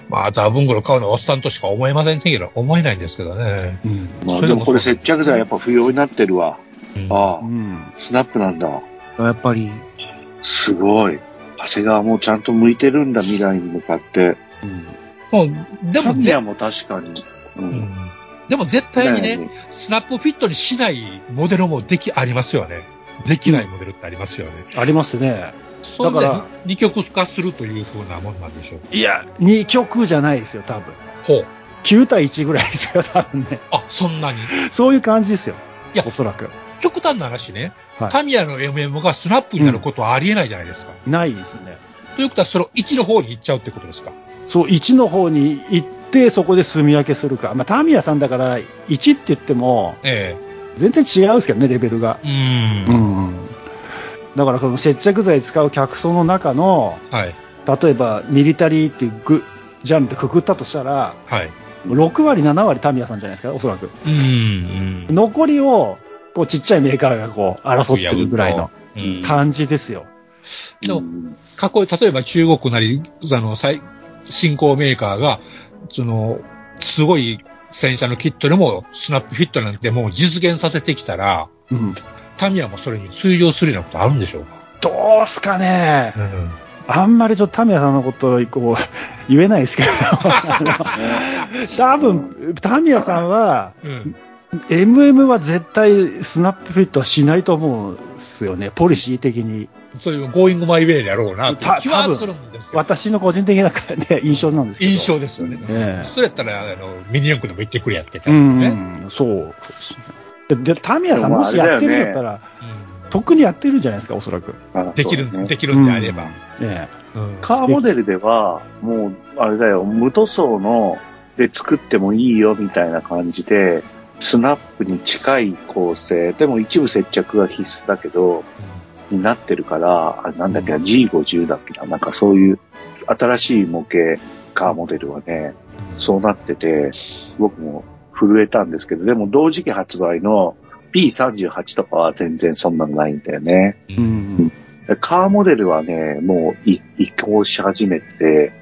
S2: まあ、ザブングル買うのはおっさんとしか思えませんけど、思えないんですけどね。
S3: うん。
S1: まあ、
S2: それでも
S1: でもこれ接着剤やっぱ不要になってるわ。
S2: うん
S1: ああ
S3: う、ん。
S1: スナップなんだ。
S4: やっぱり、
S1: すごい。長谷川もちゃんと向いてるんだ、未来に向かって。
S3: うん
S2: もう、でもぜ、
S1: タミヤも確かに。う。
S2: うんんでも絶対にね、
S1: ね
S2: スナップフィットにしないモデルもでき、ありますよね。できないモデルってありますよね。
S3: ありますね。だから、
S2: 二極化するという風なもんなんでしょう。
S3: いや、2曲じゃないですよ、多分。
S2: ほう。
S3: 9対1ぐらいですよ、多分ね。
S2: あ、そんなに？
S3: そういう感じですよ。
S2: いや
S3: おそらく。
S2: 極端な話ね、
S3: はい
S2: タミヤの MM がスナップになることはありえないじゃないですか。
S3: ないですね。
S2: ということは、それを1の方に行っちゃうってことですか？
S3: そう、1の方に行って、そこで住み分けするか。まあ、タミヤさんだから、1って言っても、
S2: え
S3: 全然違うんですけどね、レベルが。
S2: えうん。
S3: ん。だから、その接着剤使う客層の中の、
S2: はい。
S3: 例えば、ミリタリーっていうグジャンルでくくったとしたら、
S2: はい。
S3: 6割、7割タミヤさんじゃないですか、おそらく。
S2: うん。
S3: 残りを、こう、ちっちゃいメーカーがこう、争ってるぐらいの
S2: うん。
S3: 感じですよ。
S2: でも
S1: うん
S2: 過去、例えば中国なり、あの、最、新興メーカーが、その、すごい戦車のキットでもスナップフィットなんてもう実現させてきたら、
S3: うん。
S2: タミヤもそれに通用するようなことあるんでしょうか？
S3: どうすかね。
S2: うん。
S3: あんまりちょっとタミヤさんのことをこう言えないですけど、多分、タミヤさんは、
S2: うん。
S3: MM は絶対スナップフィットはしないと思うんですよね、ポリシー的に。
S2: そういうゴーイングマイウェイでやろうなって
S3: た多分
S2: 気はするんですけど。
S3: 私の個人的な、ね、印象なんですけど。
S2: 印象ですよね。
S3: ええ
S2: それやったら、あの、ミニ四駆でも行ってくれやって
S3: う
S2: 感じね。
S3: ん、そうですね。で、でタミヤさん
S1: でも
S3: もしやってるんだったら、
S2: う
S3: とっくにやってるんじゃないですか、おそらく。
S2: できる、できるんであれば。
S3: うんね
S2: うん
S1: カーモデルでは、もう、あれだよ、無塗装ので作ってもいいよみたいな感じで、スナップに近い構成、でも一部接着が必須だけど、になってるから、あれなんだっけな、G50 だっけな、なんかそういう新しい模型カーモデルはね、そうなってて、僕も震えたんですけど、でも同時期発売の P38 とかは全然そんなのないんだよね。
S2: う。
S3: うんん。
S1: カーモデルはね、もうい移行し始めて、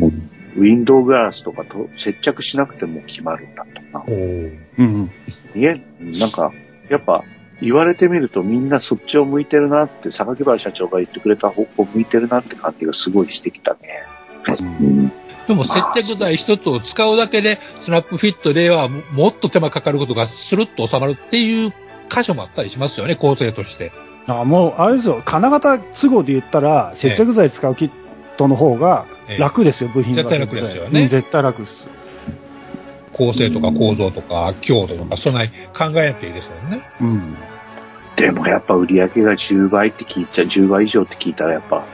S2: うん
S1: ウィンドウグラスとかと接着しなくても決まるんだとか。
S2: おー
S3: うん。
S1: いえ、なんか、やっぱ、言われてみるとみんなそっちを向いてるなって、榊原社長が言ってくれた方向向いてるなって感じがすごいしてきたね。うん。
S2: でも接着剤一つを使うだけで、スナップフィットではももっと手間かかることがスルッと収まるっていう箇所もあったりしますよね、構成として。
S3: あもう、あれですよ、金型都合で言ったら、接着剤使うキットの方が楽ですよ、部品が。
S2: 絶対楽ですよね
S3: うん絶対楽です。
S2: 構成とか構造とか強度とか、そんなに考えなきゃいいですよね。
S3: うん。
S1: でもやっぱ売り上げが10倍って聞いた、10倍以上って聞いたらやっぱ、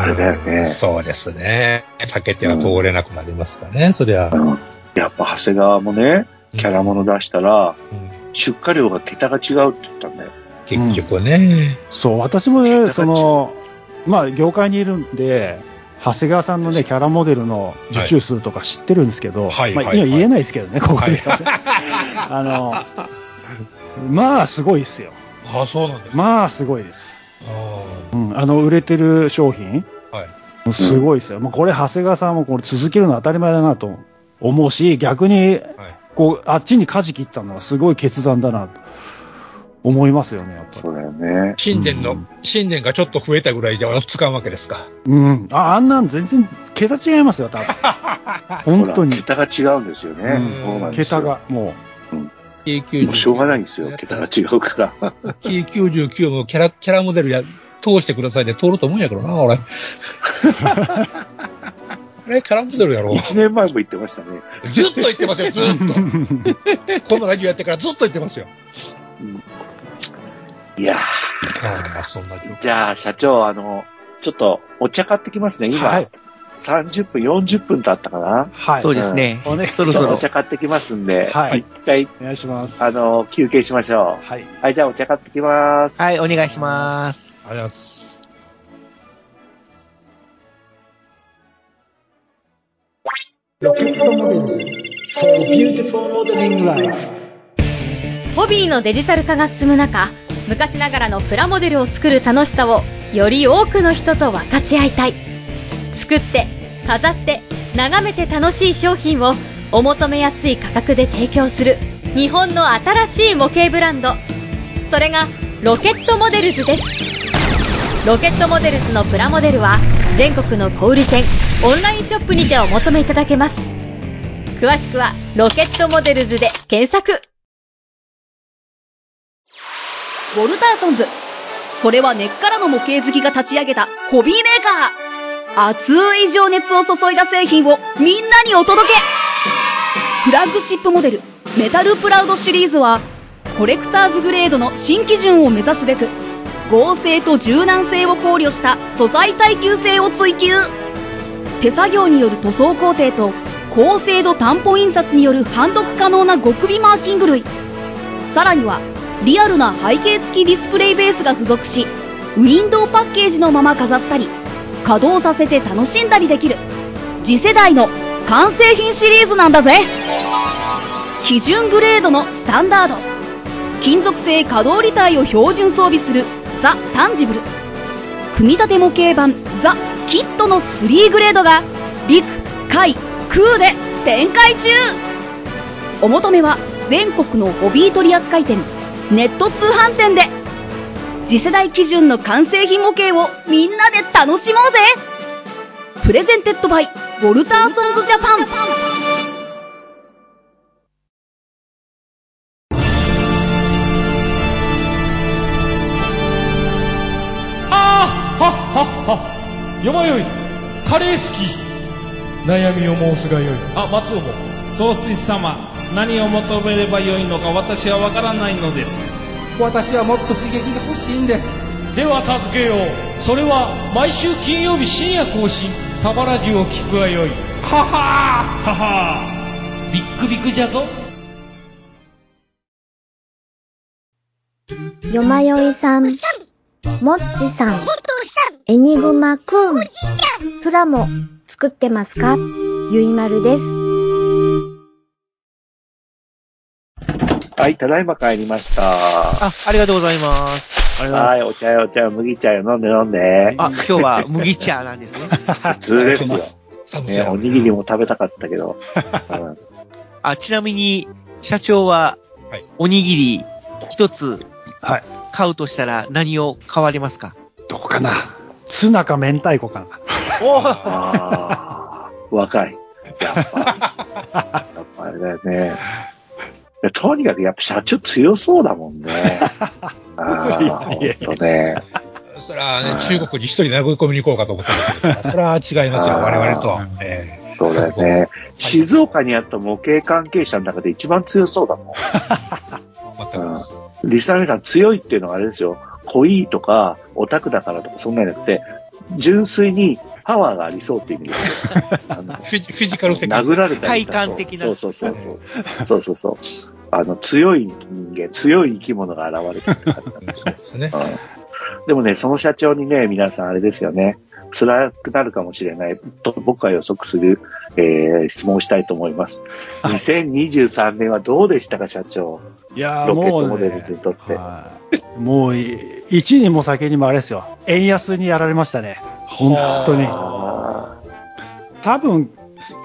S1: あれだよね
S2: そうですね。避けては通れなくなりますかね、そりゃ。
S1: うんやっぱ長谷川もね、キャラもの出したら、
S2: うん
S1: 出荷量が桁が違うって言ったんだよ。
S2: 結局ね。
S3: そう、私もね、その、まあ、業界にいるんで、長谷川さんのね、キャラモデルの受注数とか知ってるんですけど、まあ、
S2: はいはいはい
S3: 今言えないですけどね、ここ
S2: はい
S3: で。あの、まあ、すごいですよ。
S2: ああ、そうなんです。
S3: まあ、すごいです。
S2: あ
S3: うん、あの、売れてる商品、
S2: あはい。
S3: すごいですよ。もうこれ、長谷川さんもこれ続けるのは当たり前だなと思うし、逆に、
S2: はい。
S3: こう、あっちに舵切ったのはすごい決断だなと思いますよね、やっぱり。
S1: そうだよね。
S2: 新年の、
S3: うん
S2: 新年がちょっと増えたぐらいでは使うわけですか。
S3: うん。あ、あんなん全然、桁違いますよ、多分。本当に。
S1: 桁が違うんですよね。
S3: うん桁が、も
S2: キー99
S1: もうしょうがないんですよ。桁が違うから。
S2: キー99のキャラ、キャラモデルや、通してくださいで通ると思うんやけどな、俺。あれ、キャラモデルやろ。
S1: 1年前も言ってましたね。
S2: ずっと言ってますよ、ずっと。
S3: う。
S2: このラジオやってからずっと言ってますよ。
S1: いやー
S2: ああ、まあそんな状況。
S1: じゃあ、社長、あの、ちょっとお茶買ってきますね。今、
S3: はい。
S1: 30分、40分経ったかな？
S3: はい。
S4: そうですね。
S3: おね
S4: そろそろ
S1: お。茶買ってきますんで、
S3: はい
S1: 一回、
S3: お願いします。
S1: あの、休憩しましょ
S3: はい。
S1: う。はい、じゃあお茶買ってきます。
S4: はい、お願いします。
S2: ありがとうございます。
S3: ロケットモデル for beautiful modeling life.
S5: ホビーのデジタル化が進む中、昔ながらのプラモデルを作る楽しさをより多くの人と分かち合いたい。作って、飾って、眺めて楽しい商品をお求めやすい価格で提供する日本の新しい模型ブランド。それがロケットモデルズです。ロケットモデルズのプラモデルは全国の小売店、オンラインショップにてお求めいただけます。詳しくはロケットモデルズで検索。
S6: ウォルターソンズ。それは根っからの模型好きが立ち上げたホビーメーカー。熱い情熱を注いだ製品をみんなにお届けフラッグシップモデルメタルプラウドシリーズはコレクターズグレードの新基準を目指すべく合成と柔軟性を考慮した素材耐久性を追求手作業による塗装工程と高精度担保印刷による判読可能な極微マーキング類さらにはリアルな背景付きディスプレイベースが付属しウィンドウパッケージのまま飾ったり稼働させて楽しんだりできる。次世代の完成品シリーズなんだぜ。基準グレードのスタンダード。金属製可動履帯を標準装備するザ・タンジブル。組み立て模型版ザ・キットの3グレードが陸海空で展開中。お求めは全国のホビー取扱店ネット通販店で。次世代基準の完成品模型をみんなで楽しもうぜ。プレゼンテッドバイウォルターソンズジャパン。
S7: ああはっはっは。よまよい。カレー好き。悩みを申すがよい。あ松尾も。
S8: 総帥様何を求めればよいのか私はわからないのです。
S9: 私はもっと刺激が欲しいんです。
S7: では助けよう。それは毎週金曜日深夜更新。サバラジュを聞くがよい。ははー。ははー。ビックビックじゃぞ。
S10: よまよいさん、もっちさん、エニグマくん、プラモ作ってますか？ゆいまるです。
S1: はい、ただいま帰りました。
S4: あ、ありがとうございます。ありがとうござい
S1: はい、お茶よ、お茶よ、麦茶よ、飲んで飲んで。
S4: ます。あ、今日は麦茶なんですね。
S1: 普通ですよ。ね、おにぎりも食べたかったけど。う ん
S4: あ、ちなみに、社長は
S2: はい、
S4: おにぎり一つ
S3: はい。
S4: 買うとしたら何を買われますか？
S3: どこかなツナか明太子かな
S1: あー若い。やっぱ。やっぱあれだよね。とにかくやっぱ社長強そうだもんね。ああ、とね。
S2: それはね、中国に一人殴り込みに行こうかと思ったんですけど、それは違いますよ、我々とは。ええ
S1: そうだよね。静岡にあった模型関係者の中で一番強そうだもん。うん。リスナーの皆さん強いっていうのはあれですよ。濃いとか、オタクだからとかそんなんじゃなくて、純粋にパワーがありそうっていう意味ですよ。
S2: フィジカル的に。
S1: 殴られたりとか
S4: 体感的な
S1: そうそうそうそう。そうそうそう。あの、強い人間、強い生き物が現れてる感じなんですよ
S2: そうですね。
S1: うんでもね、その社長にね、皆さんあれですよね。辛くなるかもしれないと僕は予測する、えー質問をしたいと思います。2023年はどうでしたか、社長？
S3: いやー
S1: ロケッ
S3: もう、ね
S1: トモデルズにとって。
S3: はいもうい、一にも先にもあれですよ。円安にやられましたね。本当に。
S1: あ
S3: 多分、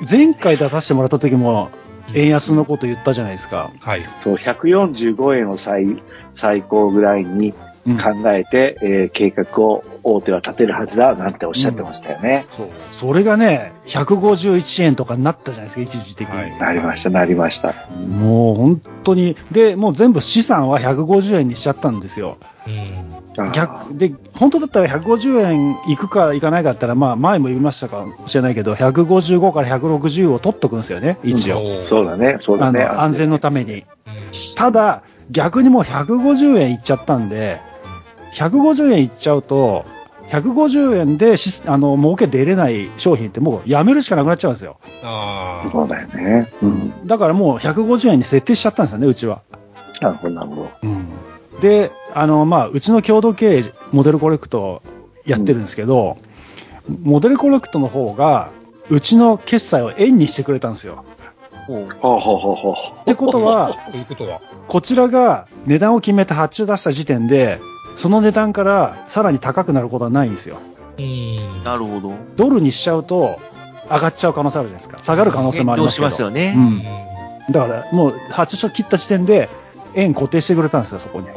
S3: 前回出させてもらった時も、円安のこと言ったじゃないですか。
S2: はい。
S1: そう、145円を最、最高ぐらいに
S3: うん
S1: 考えて、えー計画を大手は立てるはずだ、なんておっしゃってましたよね。
S3: そう。それがね、151円とかになったじゃないですか、一時的に。
S2: はい
S1: なりました、なりました。
S3: もう本当に。で、もう全部資産は150円にしちゃったんですよ。
S2: うん。
S3: 逆、で、本当だったら150円いくかいかないかだったら、まあ前も言いましたかもしれないけど、155から160を取っとくんですよね、一応。
S2: おー
S1: そうだね、そうだね。
S3: 安全のために。
S2: うん
S3: ただ、逆にもう150円いっちゃったんで、150円いっちゃうと、150円でし、あの、儲け出れない商品ってもうやめるしかなくなっちゃうんですよ。
S2: あ
S1: そうだよね。うん。
S3: だからもう150円に設定しちゃったんですよね、うちは。
S1: なるほど、なるほど。
S3: で、あの、まあ、うちの共同経営、モデルコレクトやってるんですけど、モデルコレクトの方が、うちの決済を円にしてくれたんですよ。
S1: ほうほうほうほう。
S3: ってことは、
S2: あ。ということは？
S3: こちらが値段を決めて発注出した時点で、その値段からさらに高くなることはないんですよ。
S2: うん。
S4: なるほど。
S3: ドルにしちゃうと、上がっちゃう可能性あるじゃないですか。下がる可能性もありますけど。
S4: 変動しますよね
S3: うん。だから、もう発注書切った時点で、円固定してくれたんですよ、そこに。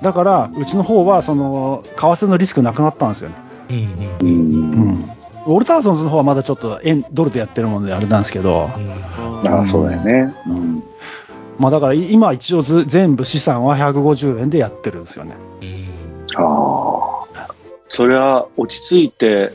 S3: だから、うちの方は、その、為替のリスクなくなったんですよね。
S2: うんうん。
S1: う。
S3: うんん。ウォルターソンズの方はまだちょっと円、ドルでやってるものであれなんですけど、
S1: ああ、そうだよね。うん。
S3: まあだから今一応ず全部資産は150円でやってるんですよね。
S2: うん。
S1: ああ。それは落ち着いて、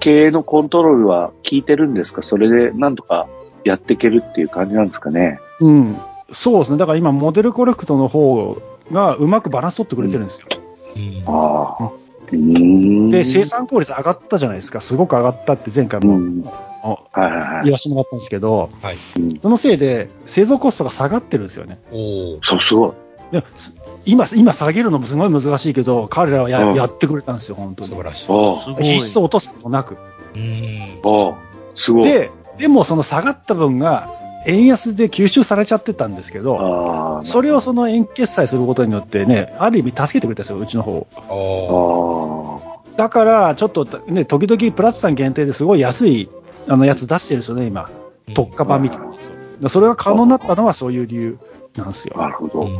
S1: 経営のコントロールは効いてるんですか？それでなんとかやっていけるっていう感じなんですかね？
S3: うん。そうですね。だから今、モデルコレクトの方がうまくバランス取ってくれてるんですよ。
S2: うん
S1: ああ。うん。
S3: で、生産効率上がったじゃないですか。すごく上がったって前回も、
S1: うん
S3: お
S1: はいはいはい
S3: 言わせてもらったんですけど、
S2: はい。
S1: うん。
S3: そのせいで製造コストが下がってるんですよね。
S2: おー
S1: そう、すごい。
S3: です今、今下げるのもすごい難しいけど、彼らはや,、
S1: うん
S3: やってくれたんですよ、本当に。
S2: 素晴らしい。
S1: あ
S4: すごい。
S3: 必須を落とすことなく。
S2: うん。
S1: あ。ああ。すごい。
S3: で、でもその下がった分が円安で吸収されちゃってたんですけど。それをその円決済することによってね、ある意味助けてくれたんですよ、うちの方。だから、ちょっとね、時々プラッツさん限定ですごい安いあのやつ出してるんですよね、今。特価版みたいなやつそれが可能になったのはそういう理由なんですよ。
S1: なるほど。
S2: うん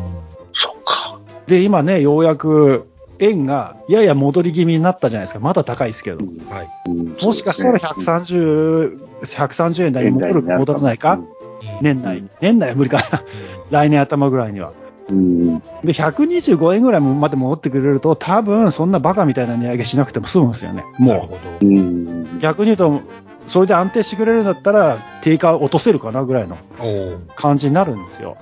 S1: そうか。
S3: で、今ね、ようやく円がやや戻り気味になったじゃないですか。まだ高いですけど。
S2: はい。
S1: うん
S3: もしかしたら130、130円台に戻るか戻らないか、年内。年内は無理かな。来年頭ぐらいには。
S1: うん。
S3: で、125円ぐらいまで戻ってくれると、多分そんなバカみたいな値上げしなくても済むんですよね。も
S2: なるほど。
S1: うん
S3: う。。逆に言うと、それで安定してくれるんだったら、定価落とせるかなぐらいの感じになるんですよ。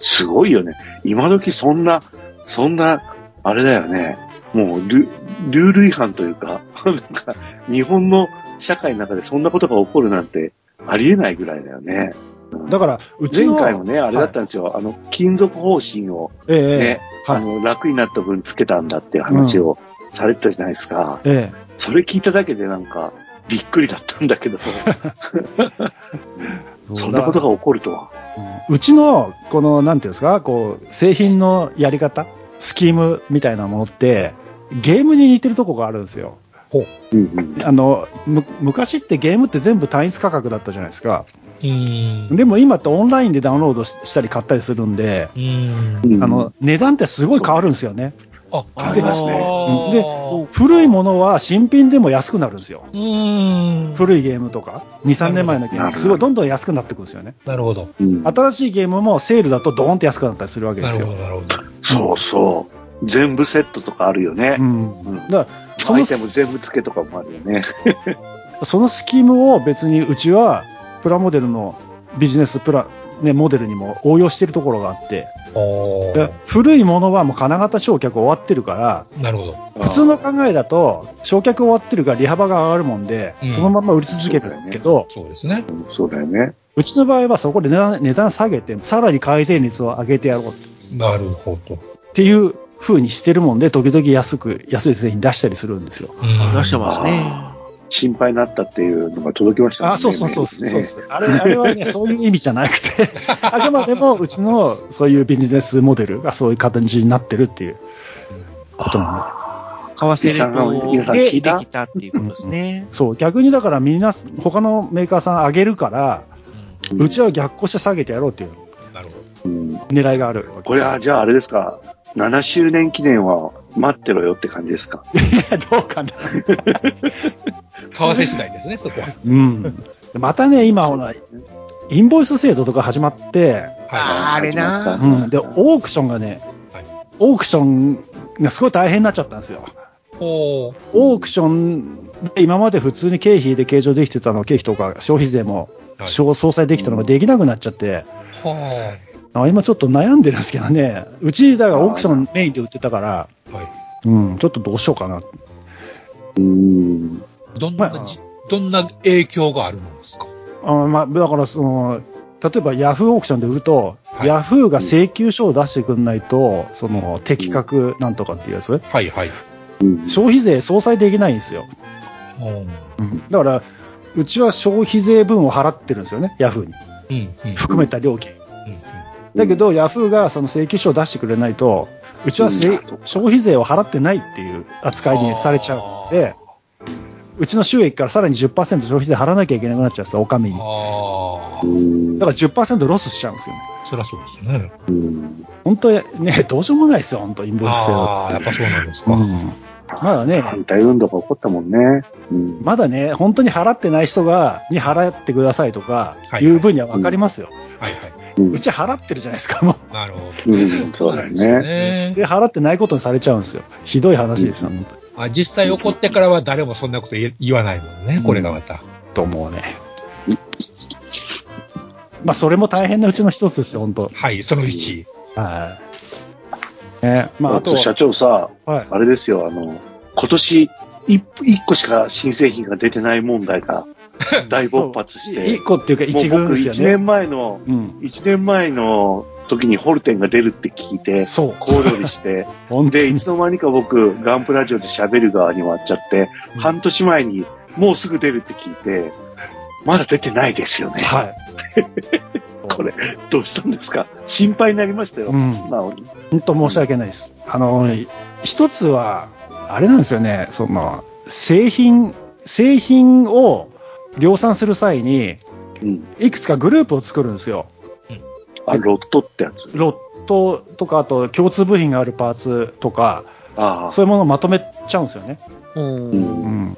S1: すごいよね。今時そんな、そんな、あれだよね。もうル、ルール違反というか、なんか、日本の社会の中でそんなことが起こるなんて、ありえないぐらいだよね。
S3: だから、うちの。
S1: 前回もね、あれだったんですよ。あの、金属方針を
S3: ええええ
S1: ね、あ
S3: はい。
S1: の、楽になった分つけたんだっていう話をされてたじゃないですか。
S3: ええ。
S1: それ聞いただけでなんか、びっくりだったんだけど、そんなことが起こるとは。
S3: うちの、この、なんていうんですか、こう、製品のやり方、スキームみたいなものって、ゲームに似てるとこがあるんですよ。あの、む昔ってゲームって全部単一価格だったじゃないですか。
S2: うん。
S3: でも今ってオンラインでダウンロードししたり買ったりするんで、
S2: うん。
S1: うん
S3: あの、値段ってすごい変わるんですよね。
S2: あ、
S1: ありますね
S3: うんで、古いものは新品でも安くなるんですよ。
S2: うん。
S3: 古いゲームとか、2、3年前のゲーム、すごいどんどん安くなってくるんですよね。
S2: なるほど。
S1: うん
S3: 新しいゲームもセールだとドーンって安くなったりするわけですよ
S2: なるほど、。なるほど。
S1: そうそう。全部セットとかあるよね
S3: う。ん。
S1: うん
S3: だから、その
S1: アイテム全部付けとかもあるよね。
S3: そのスキームを別にうちはプラモデルのビジネスプラ、ね、モデルにも応用してるところがあって、古いものはもう金型焼却終わってるから、
S2: なるほど。
S3: 普通の考えだと、焼却終わってるから利幅が上がるもんで、
S2: うん
S3: そのまま売り続けるんですけど、
S2: そうですね。
S1: うんそうだよね。
S3: うちの場合はそこで値段値段下げて、さらに回転率を上げてやろうっ
S2: なるほど。
S3: ていう風にしてるもんで、時々安く、安い製品出したりするんですよ。
S2: うん
S4: 出してますね。
S1: 心配になったっていうのが届きましたね。
S3: あ、そうそうそうそう
S1: メール
S3: そう、あれ、あれはね、そういう意味じゃなくて、あくまでもうちのそういうビジネスモデルがそういう形になってるっていうことなんで。
S4: 為替レー
S1: 皆さん
S4: トでで
S1: 聞いた
S4: きたっていうことですね。
S3: そう、逆にだからみんな、他のメーカーさん上げるから、うちは逆行して下げてやろうっていう
S2: なるほ
S1: うん
S3: 狙いがある。
S1: これは、じゃああれですか、7周年記念は待ってろよって感じですか？
S3: いや、どうかな？
S2: ど。為替次第ですね、そこは。
S3: うん。またね、今、ほら、インボイス制度とか始まって、
S4: あーあれな
S3: うん。で、オークションがね、
S2: はい
S3: オークションがすごい大変になっちゃったんですよ。
S2: おー
S3: オークションで今まで普通に経費で計上できてたの、経費とか消費税も
S2: はい
S3: 総裁できたのができなくなっちゃって、
S2: は
S3: あ今ちょっと悩んでるんですけどね、うちだからオークションメインで売ってたから、
S2: あ。はい。
S3: うん、ちょっとどうしようかな。
S1: うん。
S2: どんなじ、どんな影響があるんですか？
S3: あまあ、だからその、例えばヤフーオークションで売ると、
S2: はい
S3: ヤフーが請求書を出してくんないと、その適格なんとかっていうやつ、
S2: はいはい。
S1: うん
S3: 消費税相殺できないんですよ。だから、うちは消費税分を払ってるんですよね、ヤフーに。
S2: うん、うん。
S3: 含めた料金。だけど、ヤフーがその請求書を出してくれないと、うちはせ
S1: うん
S3: 消費税を払ってないっていう扱いにされちゃうので、うちの収益からさらに10%消費税払わなきゃいけなくなっちゃうんですよ、お上に。
S2: ああ。
S1: うん
S3: だから10%ロスしちゃうんですよね。
S2: そりゃそうですね。
S1: うん
S3: 本当ね、どうしようもないですよ、本当、インボイス制度。
S2: ああ、やっぱそうなんですか。
S3: うんまだね、
S1: 反対運動が起こったもんね。うん
S3: まだね、本当に払ってない人が、に払ってくださいとか、
S2: はい
S3: いう分には分かりますよ。
S2: はいはい。
S1: うん
S3: うち払ってるじゃないですか、も
S2: なるほど。
S1: うんそうだよね
S3: う。で、払ってないことにされちゃうんですよ。ひどい話ですよ、本当に
S2: あ実際起こってからは誰もそんなこと言わないもんね、これがまた。
S3: と思うね。まあ、それも大変なうちの一つですよ、本当。
S2: はい、その1。
S3: はい。ね、まあ、あと、
S1: 社長さ、
S3: はい。
S1: あれですよ、あの、今年一一個しか新製品が出てない問題が大勃発して、
S3: 一個っていうか一軍ですよね。
S1: 一年前の、
S3: うん。
S1: 一年前の時にホルテンが出るって聞いて、
S3: そう。
S1: 小躍りして、で、い
S3: に
S1: つの間にか僕、ガンプラジオで喋る側に回っちゃって、
S3: うん
S1: 半年前にもうすぐ出るって聞いて、まだ出てないですよね。
S3: はい。
S1: これ、どうしたんですか？心配になりましたよ、
S3: うん
S1: 素直に。
S3: 本当申し訳ないです。あの、一つは、あれなんですよね、その、製品、製品を量産する際に、
S1: うん。
S3: いくつかグループを作るんですよ。
S1: あ、ロットってやつ？
S3: ロットとか、あと共通部品があるパーツとか、
S1: ああ。
S3: そういうものをまとめちゃうんですよね。
S4: うん。
S1: うん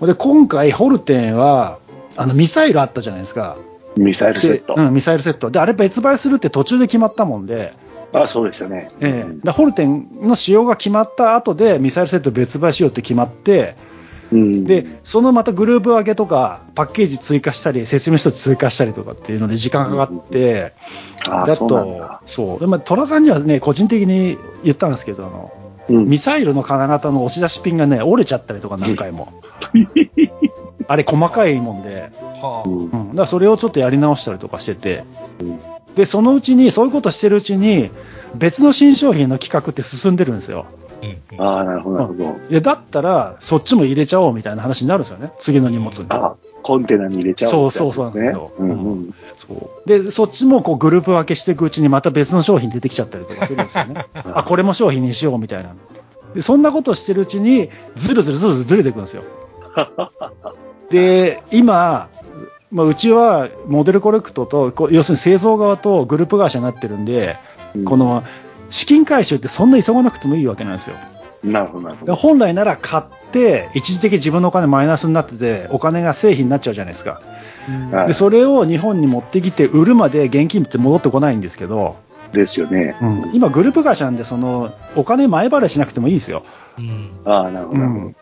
S3: うん。で、今回、ホルテンは、あの、ミサイルあったじゃないですか。
S1: ミサイルセット。
S3: でうん、ミサイルセット。で、あれ別売するって途中で決まったもんで、
S1: あ、そうですよね。うん
S3: ええでホルテンの使用が決まった後で、ミサイルセット別売しようって決まって、
S1: うん。
S3: で、そのまたグループ分けとか、パッケージ追加したり、説明書追加したりとかっていうので時間かかって、
S1: あ
S3: であ
S1: そうなん
S3: と
S1: だ。、
S3: そう。で、まあ、虎さんにはね、個人的に言ったんですけど、あの、
S1: うん。
S3: ミサイルの金型の押し出しピンがね、折れちゃったりとか何回も。あれ細かいもんで、
S2: は
S1: うん
S3: うん。だからそれをちょっとやり直したりとかしてて
S1: うん、
S3: で、そのうちに、そういうことしてるうちに、別の新商品の企画って進んでるんですよ。
S2: うん
S1: ああ、なるほど、なるほど。
S3: いや、だったら、そっちも入れちゃおうみたいな話になるんですよね。次の荷物に。
S1: あコンテナに入れちゃおうね。
S3: そうそうそうなんですよ
S1: んうん。
S3: そうで、そっちもこうグループ分けしていくうちにまた別の商品出てきちゃったりとかするんですよね。あ、これも商品にしようみたいな。で、そんなことしてるうちに、ずるずるずるずるずれていくんですよ。で、今、まあ、うちはモデルコレクトと、こう要するに製造側とグループ会社になってるんで、この資金回収ってそんな急がなくてもいいわけなんですよ。
S1: なるほど、なるほ
S3: で
S1: ど。
S3: 本来なら買って、一時的に自分のお金マイナスになってて、お金が製品になっちゃうじゃないですか。
S1: はい
S3: で、それを日本に持ってきて売るまで現金って戻ってこないんですけど、
S1: ですよね。
S3: うん今グループ会社なんで、その、お金前払いしなくてもいいですよ。
S2: うん
S1: ああ、なるほど、なるほど。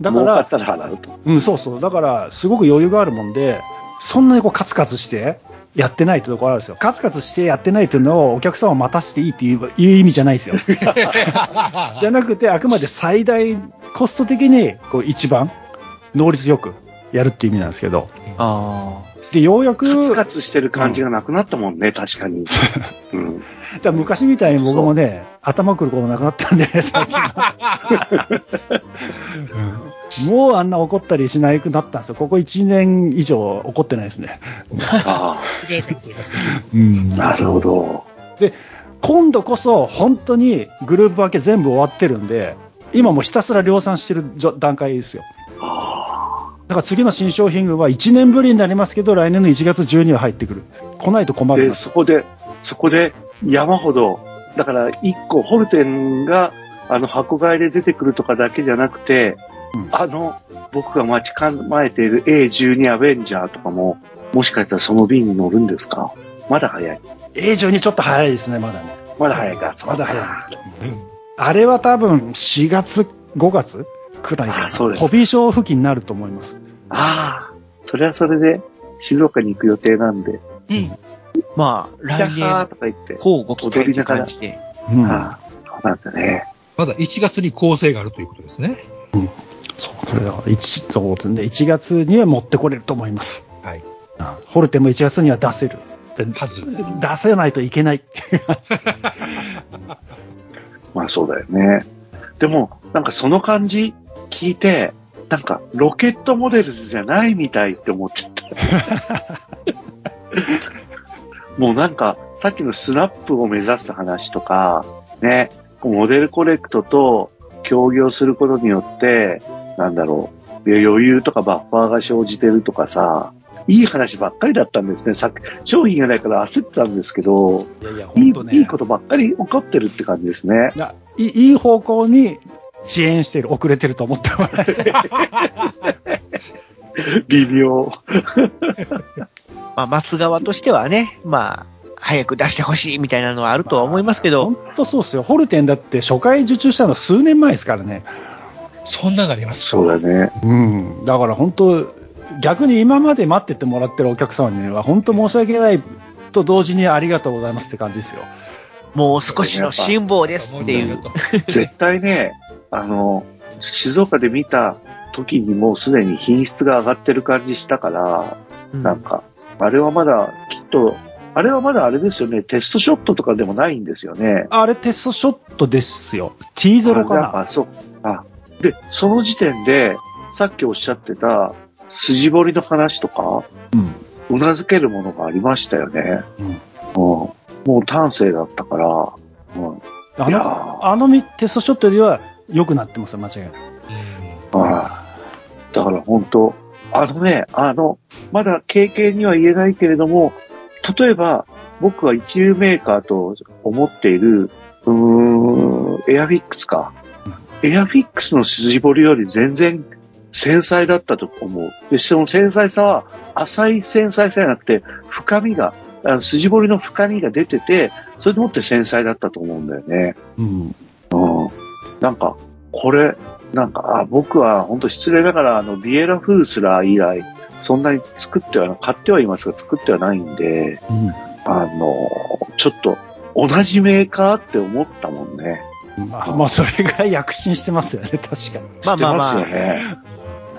S3: だから、
S1: 儲かったら払うと。
S3: うん、そうそう。だから、すごく余裕があるもんで、そんなにこうカツカツしてやってないってところあるんですよ。カツカツしてやってないっていうのをお客さんを待たせていいっていういう意味じゃないですよ。じゃなくて、あくまで最大コスト的にこう一番能率よくやるっていう意味なんですけど。
S4: あ
S3: で、ようやく、
S1: カツカツしてる感じがなくなったもんね、確かに。うん。
S3: だから昔みたいに僕もね、頭くることなくなったんで、最近はもうあんな怒ったりしなくなったんですよ。ここ1年以上怒ってないですね。
S1: あ
S3: うん
S1: あ、なるほど。
S3: で、今度こそ本当にグループ分け全部終わってるんで、今もうひたすら量産してる段階ですよ。
S1: あ
S3: から次の新商品群は1年ぶりになりますけど、来年の1月中には入ってくる。来ないと困る
S1: で、
S3: な
S1: そこで、そこで山ほど、だから一個、ホルテンが、あの、箱買いで出てくるとかだけじゃなくて、
S3: うん
S1: あの、僕が待ち構えている A12 アベンジャーとかも、もしかしたらその便に乗るんですか？まだ早い。
S3: A12 ちょっと早いですね、まだね。
S1: まだ早いか。
S3: まだ早い。あれは多分4月、5月くらいか
S1: そうです
S3: ホビーショー付近になると思います。
S1: ああ、それはそれで、静岡に行く予定なんで、
S4: うん。まあ、来年、
S1: とか言って、
S4: こうご期待という感じで。
S3: うん。
S1: そうなんだね。
S2: まだ1月に構成があるということですね。
S3: そう、それは1、そうですね。1月には持ってこれると思います。
S2: はい。
S3: うんホルテンも1月には出せる。で
S2: はず。
S3: 出せないといけない。
S1: まあそうだよね。でも、なんかその感じ聞いて、なんかロケットモデルズじゃないみたいって思っちゃった。もうなんか、さっきのスナップを目指す話とか、ね、モデルコレクトと協業することによって、なんだろう、余裕とかバッファーが生じてるとかさ、いい話ばっかりだったんですね。さっき、商品がないから焦ってたんですけど、
S3: いやいや、ね。
S1: いいことばっかり起こってるって感じですね。
S3: いいいい方向に遅延してる、遅れてると思ってもらえて。
S1: 微妙。
S4: まあ、松川としてはね、まあ、早く出してほしいみたいなのはあるとは思いますけど、
S3: 本当そうっすよ。ホルテンだって初回受注したの数年前ですからね。
S2: そんながあります
S1: そうだね。
S3: うん。だから本当、逆に今まで待っててもらってるお客様には本当申し訳ないと同時にありがとうございますって感じですよ。
S4: もう少しの辛抱ですっていう。
S1: 絶対ね、あの、静岡で見た時にもうすでに品質が上がってる感じしたから、
S4: うん
S1: なんか、あれはまだきっと、あれはまだあれですよね、テストショットとかでもないんですよね。
S3: あれテストショットですよ。T0 かな
S1: あ、そう。あ、で、その時点で、さっきおっしゃってた、筋彫りの話とか、
S3: うん。
S1: うなずけるものがありましたよね。
S3: うん。
S1: うん。もう端正だったから、うん。
S3: あの、あのみテストショットよりは良くなってますよ、間違いない。
S1: ああだから本当、あのね、あの、まだ経験には言えないけれども、例えば、僕は一流メーカーと思っている、うーん、エアフィックスか。エアフィックスの筋彫りより全然繊細だったと思う。で、その繊細さは浅い繊細さじゃなくて、深みが、あの筋彫りの深みが出てて、それでもって繊細だったと思うんだよね。
S3: うん。
S1: うん。なんか、これ、なんか、あ僕は本当失礼ながら、あの、ビエラフースラー以来、そんなに作っては、買ってはいますが、作ってはないんで、
S3: うん。
S1: あの、ちょっと、同じメーカーって思ったもんね。
S3: まあ、まあ、それが躍進してますよね、確かに。
S4: まあまあまあ
S1: 知ってますよね。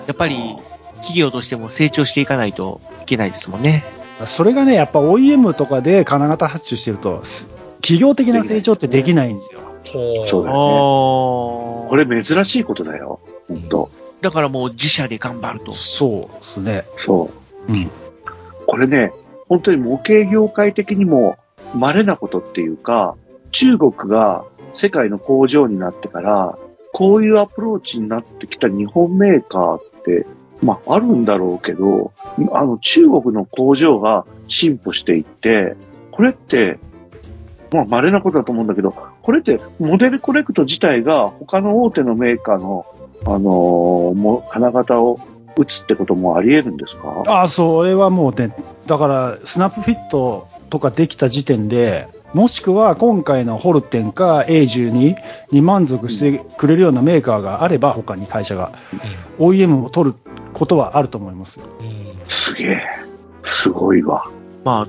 S4: やっぱり、企業としても成長していかないといけないですもんね。
S3: それがね、やっぱ OEM とかで金型発注してると、す企業的な成長ってできないんですよ。
S1: そうだよね。
S4: こ
S1: これ珍しいことだよ。本当
S4: だからもう自社で頑張ると。
S3: そうですね。
S1: そう。
S3: うん。
S1: これね、本当に模型業界的にも稀なことっていうか、中国が世界の工場になってから、こういうアプローチになってきた日本メーカーって、まああるんだろうけど、あの中国の工場が進歩していって、これって、まあ稀なことだと思うんだけど、これってモデルコレクト自体が他の大手のメーカーの、あのーも金型を打つってこともあり得るんですか？
S3: ああ、それはもうね、だから、スナップフィットとかできた時点で、もしくは今回のホルテンか A12 に満足してくれるようなメーカーがあれば、他に会社が、OEM を取ることはあると思いますよ。
S1: すげえ。すごいわ。
S4: まあ、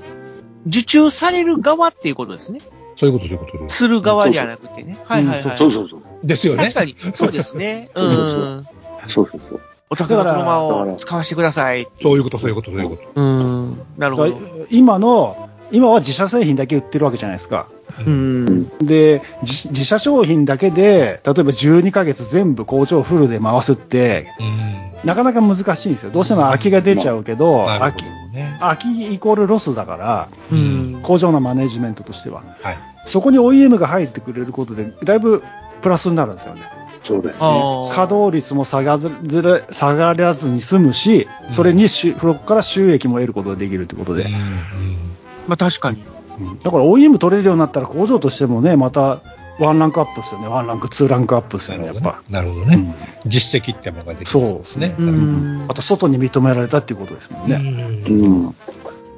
S4: 受注される側っていうことですね。
S2: そういうこと、そういうことです。
S4: する側じゃなくてね。はいはいはい。
S1: そうそうそう。
S2: ですよね
S4: 確。かに、そうですね。う。
S1: んそうそうそう。
S4: お宅の車を使わせてください。
S2: そういうこと、そういうこと、そういうこと。
S4: うん。なるほど。
S3: 今の、今は自社製品だけ売ってるわけじゃないですか。
S4: うん。
S3: で、自自社商品だけで、例えば12ヶ月全部工場フルで回すって、
S2: うん。
S3: なかなか難しいんですよ。どうしても空きが出ちゃうけど、
S2: なる
S3: 空き
S2: ほどね。
S3: 空きイコールロスだから、
S4: うん。
S3: 工場のマネジメントとしては。
S2: はい。
S3: そこに OEM が入ってくれることで、だいぶプラスになるんですよね。
S1: そうだよね。
S3: 稼働率も下がずれ下がらずに済むし、それにし、そこから収益も得ることができるってことで。
S4: まあ確かに。
S3: うんだから OEM 取れるようになったら工場としてもね、またワンランクアップですよね。ワンランク、ツーランクアップですよね、やっぱ。
S2: なるほどね。実績ってものができるんですね。
S4: うん。
S3: あと外に認められたっていうことですもんね。
S1: うん。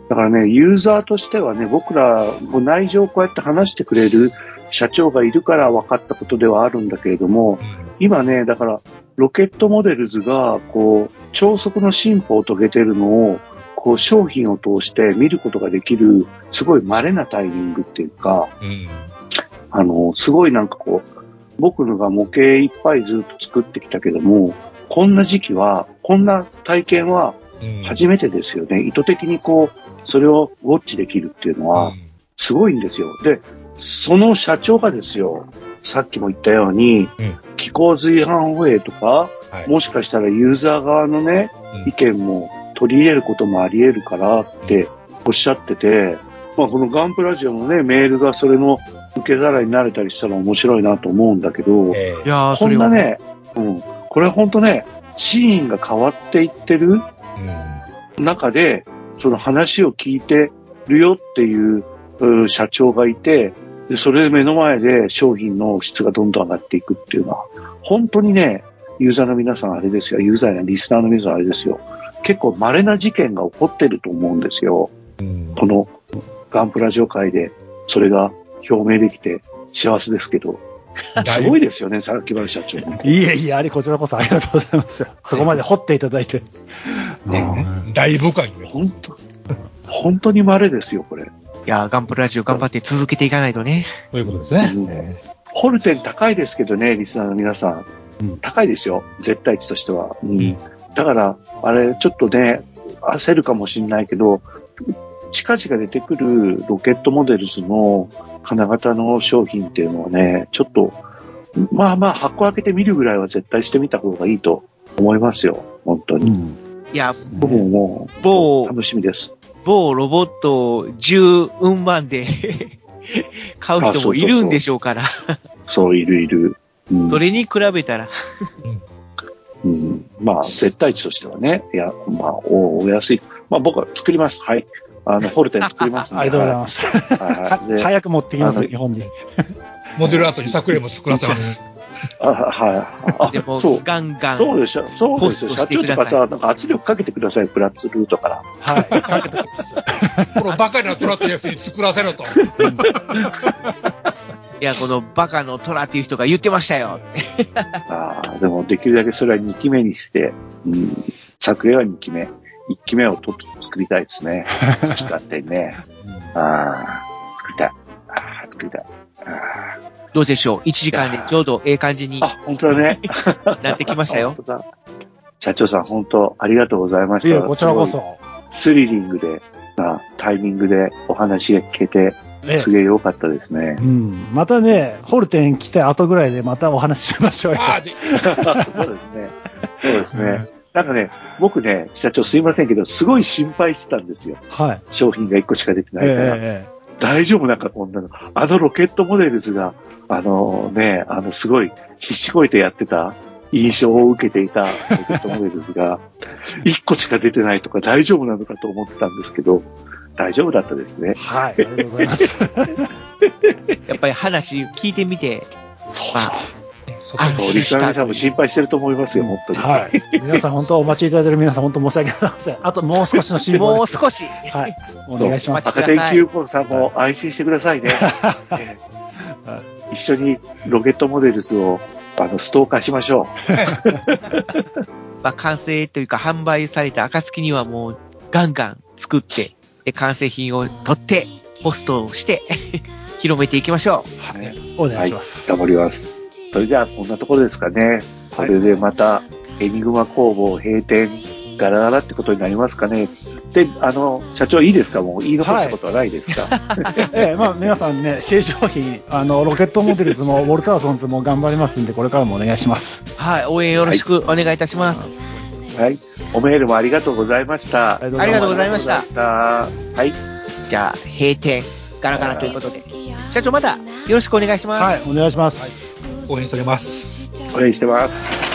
S1: だからね、ユーザーとしてはね、僕らも内情をこうやって話してくれる社長がいるから分かったことではあるんだけれども、今ね、だから、ロケットモデルズが、こう、超速の進歩を遂げてるのを、こう、商品を通して見ることができる、すごい稀なタイミングっていうか、あの、すごいなんかこう、僕のが模型いっぱいずっと作ってきたけども、こんな時期は、こんな体験は初めてですよね。意図的にこう、それをウォッチできるっていうのは、すごいんですよ。で、その社長がですよ、さっきも言ったように、気候随伴保衛とか、もしかしたらユーザー側のね、意見も取り入れることもあり得るからっておっしゃってて、まあこのガンプラジオのね、メールがそれの受け皿になれたりしたら面白いなと思うんだけど、
S4: いやー、
S1: こんなね、うん、これ本当ね、シーンが変わっていってる中で、その話を聞いてるよっていうう社長がいて、でそれで目の前で商品の質がどんどん上がっていくっていうのは、本当にね、ユーザーの皆さんあれですよ、ユーザーやリスナーの皆さんあれですよ、結構稀な事件が起こってると思うんですよ。このガンプラジオ界で、それが表明できて幸せですけど、すごいですよね、さっきまで社長。
S3: いえいえ、あれ、こちらこそありがとうございますよ。そこまで掘っていただいて。
S2: 大部会
S1: 本当、本当に稀ですよ、これ。
S4: いやー、ガンプラジオ頑張って続けていかないとね。
S2: そういうことですね。
S1: ホルテン高いですけどね、リスナーの皆さん。高いですよ、絶対値としては。うんだから、あれ、ちょっとね、焦るかもしれないけど、近々出てくるロケットモデルズの金型の商品っていうのはね、ちょっと、まあまあ箱開けてみるぐらいは絶対してみた方がいいと思いますよ、本当に。
S4: いや、
S1: 僕ももう、
S4: 某、
S1: 楽しみです。
S4: 某ロボット10運万で 買う人もいるんでしょうから。
S1: そう、いるいる。うん
S4: それに比べたら。
S1: うんまあ、絶対値としてはね、いや、まあ、おお安い。まあ、僕は作ります。はい。あの、ホルテン作りますんで。
S3: ありがとうございます。
S1: はいはいで
S3: 早く持ってきます日本に。
S2: モデルアートに作例も作らせます。
S1: あはい。あ
S4: でも
S1: そう、
S4: ガンガン。
S1: そうでしょ。そうですよ。社長とかさ、なんか圧力かけてください、プラッツルートから。
S3: はい。かけてます。
S2: このバカなトラットやつに作らせろと。
S4: いや、このバカのトラっていう人が言ってましたよ。
S1: ああ、でもできるだけそれは2期目にして、うん、作例は2期目。1期目をとっとと作りたいですね。好き勝手にね。ああ、作りたい。ああ、作りたい。
S4: どうでしょう ?1 時間でちょうどええ感じに
S1: 本当だね。
S4: なってきましたよ。
S1: 本当だ。社長さん、本当ありがとうございました。
S3: いや、こちらこそ。
S1: スリリングで、なタイミングでお話が聞けて、
S3: ええ
S1: すげえ良かったですね。
S3: うん。またね、ホルテン来た後ぐらいでまたお話ししましょうよ。
S1: そうですね。そうですね。なんかね、僕ね、社長すいませんけど、すごい心配してたんですよ。
S3: はい。
S1: 商品が1個しか出てないから。
S3: え
S1: 大丈夫なんかこんなの。あのロケットモデルズが、あのね、あのすごい必死こいてやってた印象を受けていたロケットモデルズが、1個しか出てないとか大丈夫なのかと思ってたんですけど、大丈夫だったですね。
S3: はい。ありがとうございます。
S4: やっぱり話聞いてみて、まあ、安
S1: そう、リ
S4: 心した
S1: スナーの皆さんも心配してると思いますよ、本当に。
S3: はい。皆さん本当お待ちいただいている皆さん本当申し訳ございません。あともう少しの辛抱。
S4: もう少し。
S3: はい。お願いします。
S1: 赤点球ポさんも安心してくださいね。ええ一緒にロケットモデルズをあのストーカーしましょ
S4: まあ、完成というか販売された暁にはもうガンガン作って、で、完成品を取って、ポストをして、広めていきましょ
S1: う。はい。
S3: お願いします。
S1: 頑張ります。それではこんなところですかね。これでまた、エニグマ工房閉店、ガラガラってことになりますかね。で、あの、社長いいですか？もう言い残したことはないですか、
S3: ええ、まあ皆さんね、新商品、あの、ロケットモデルズも、ウォルターソンズも頑張りますんで、これからもお願いします。
S4: う。はい、応援よろしくお願いいたします。
S1: はい。おメールもありがとうございました。あ
S4: りがとうございました
S1: ありがとうございましたはい。
S4: じゃあ、閉店、ガラガラということで。社長またよろしくお願いします。
S3: はい、お願いします。
S2: 応援しております。
S1: お応援してます。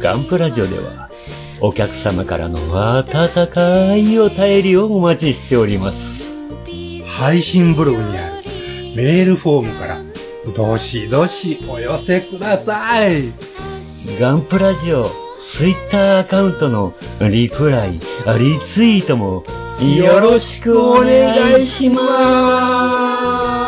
S11: ガンプラジオでは、お客様からの温かいお便りをお待ちしております。
S2: 配信ブログにあるメールフォームから、どしどしお寄せください。
S11: ガンプラジオ、ツイッターアカウントのリプライ、リツイートもよろしくお願いします。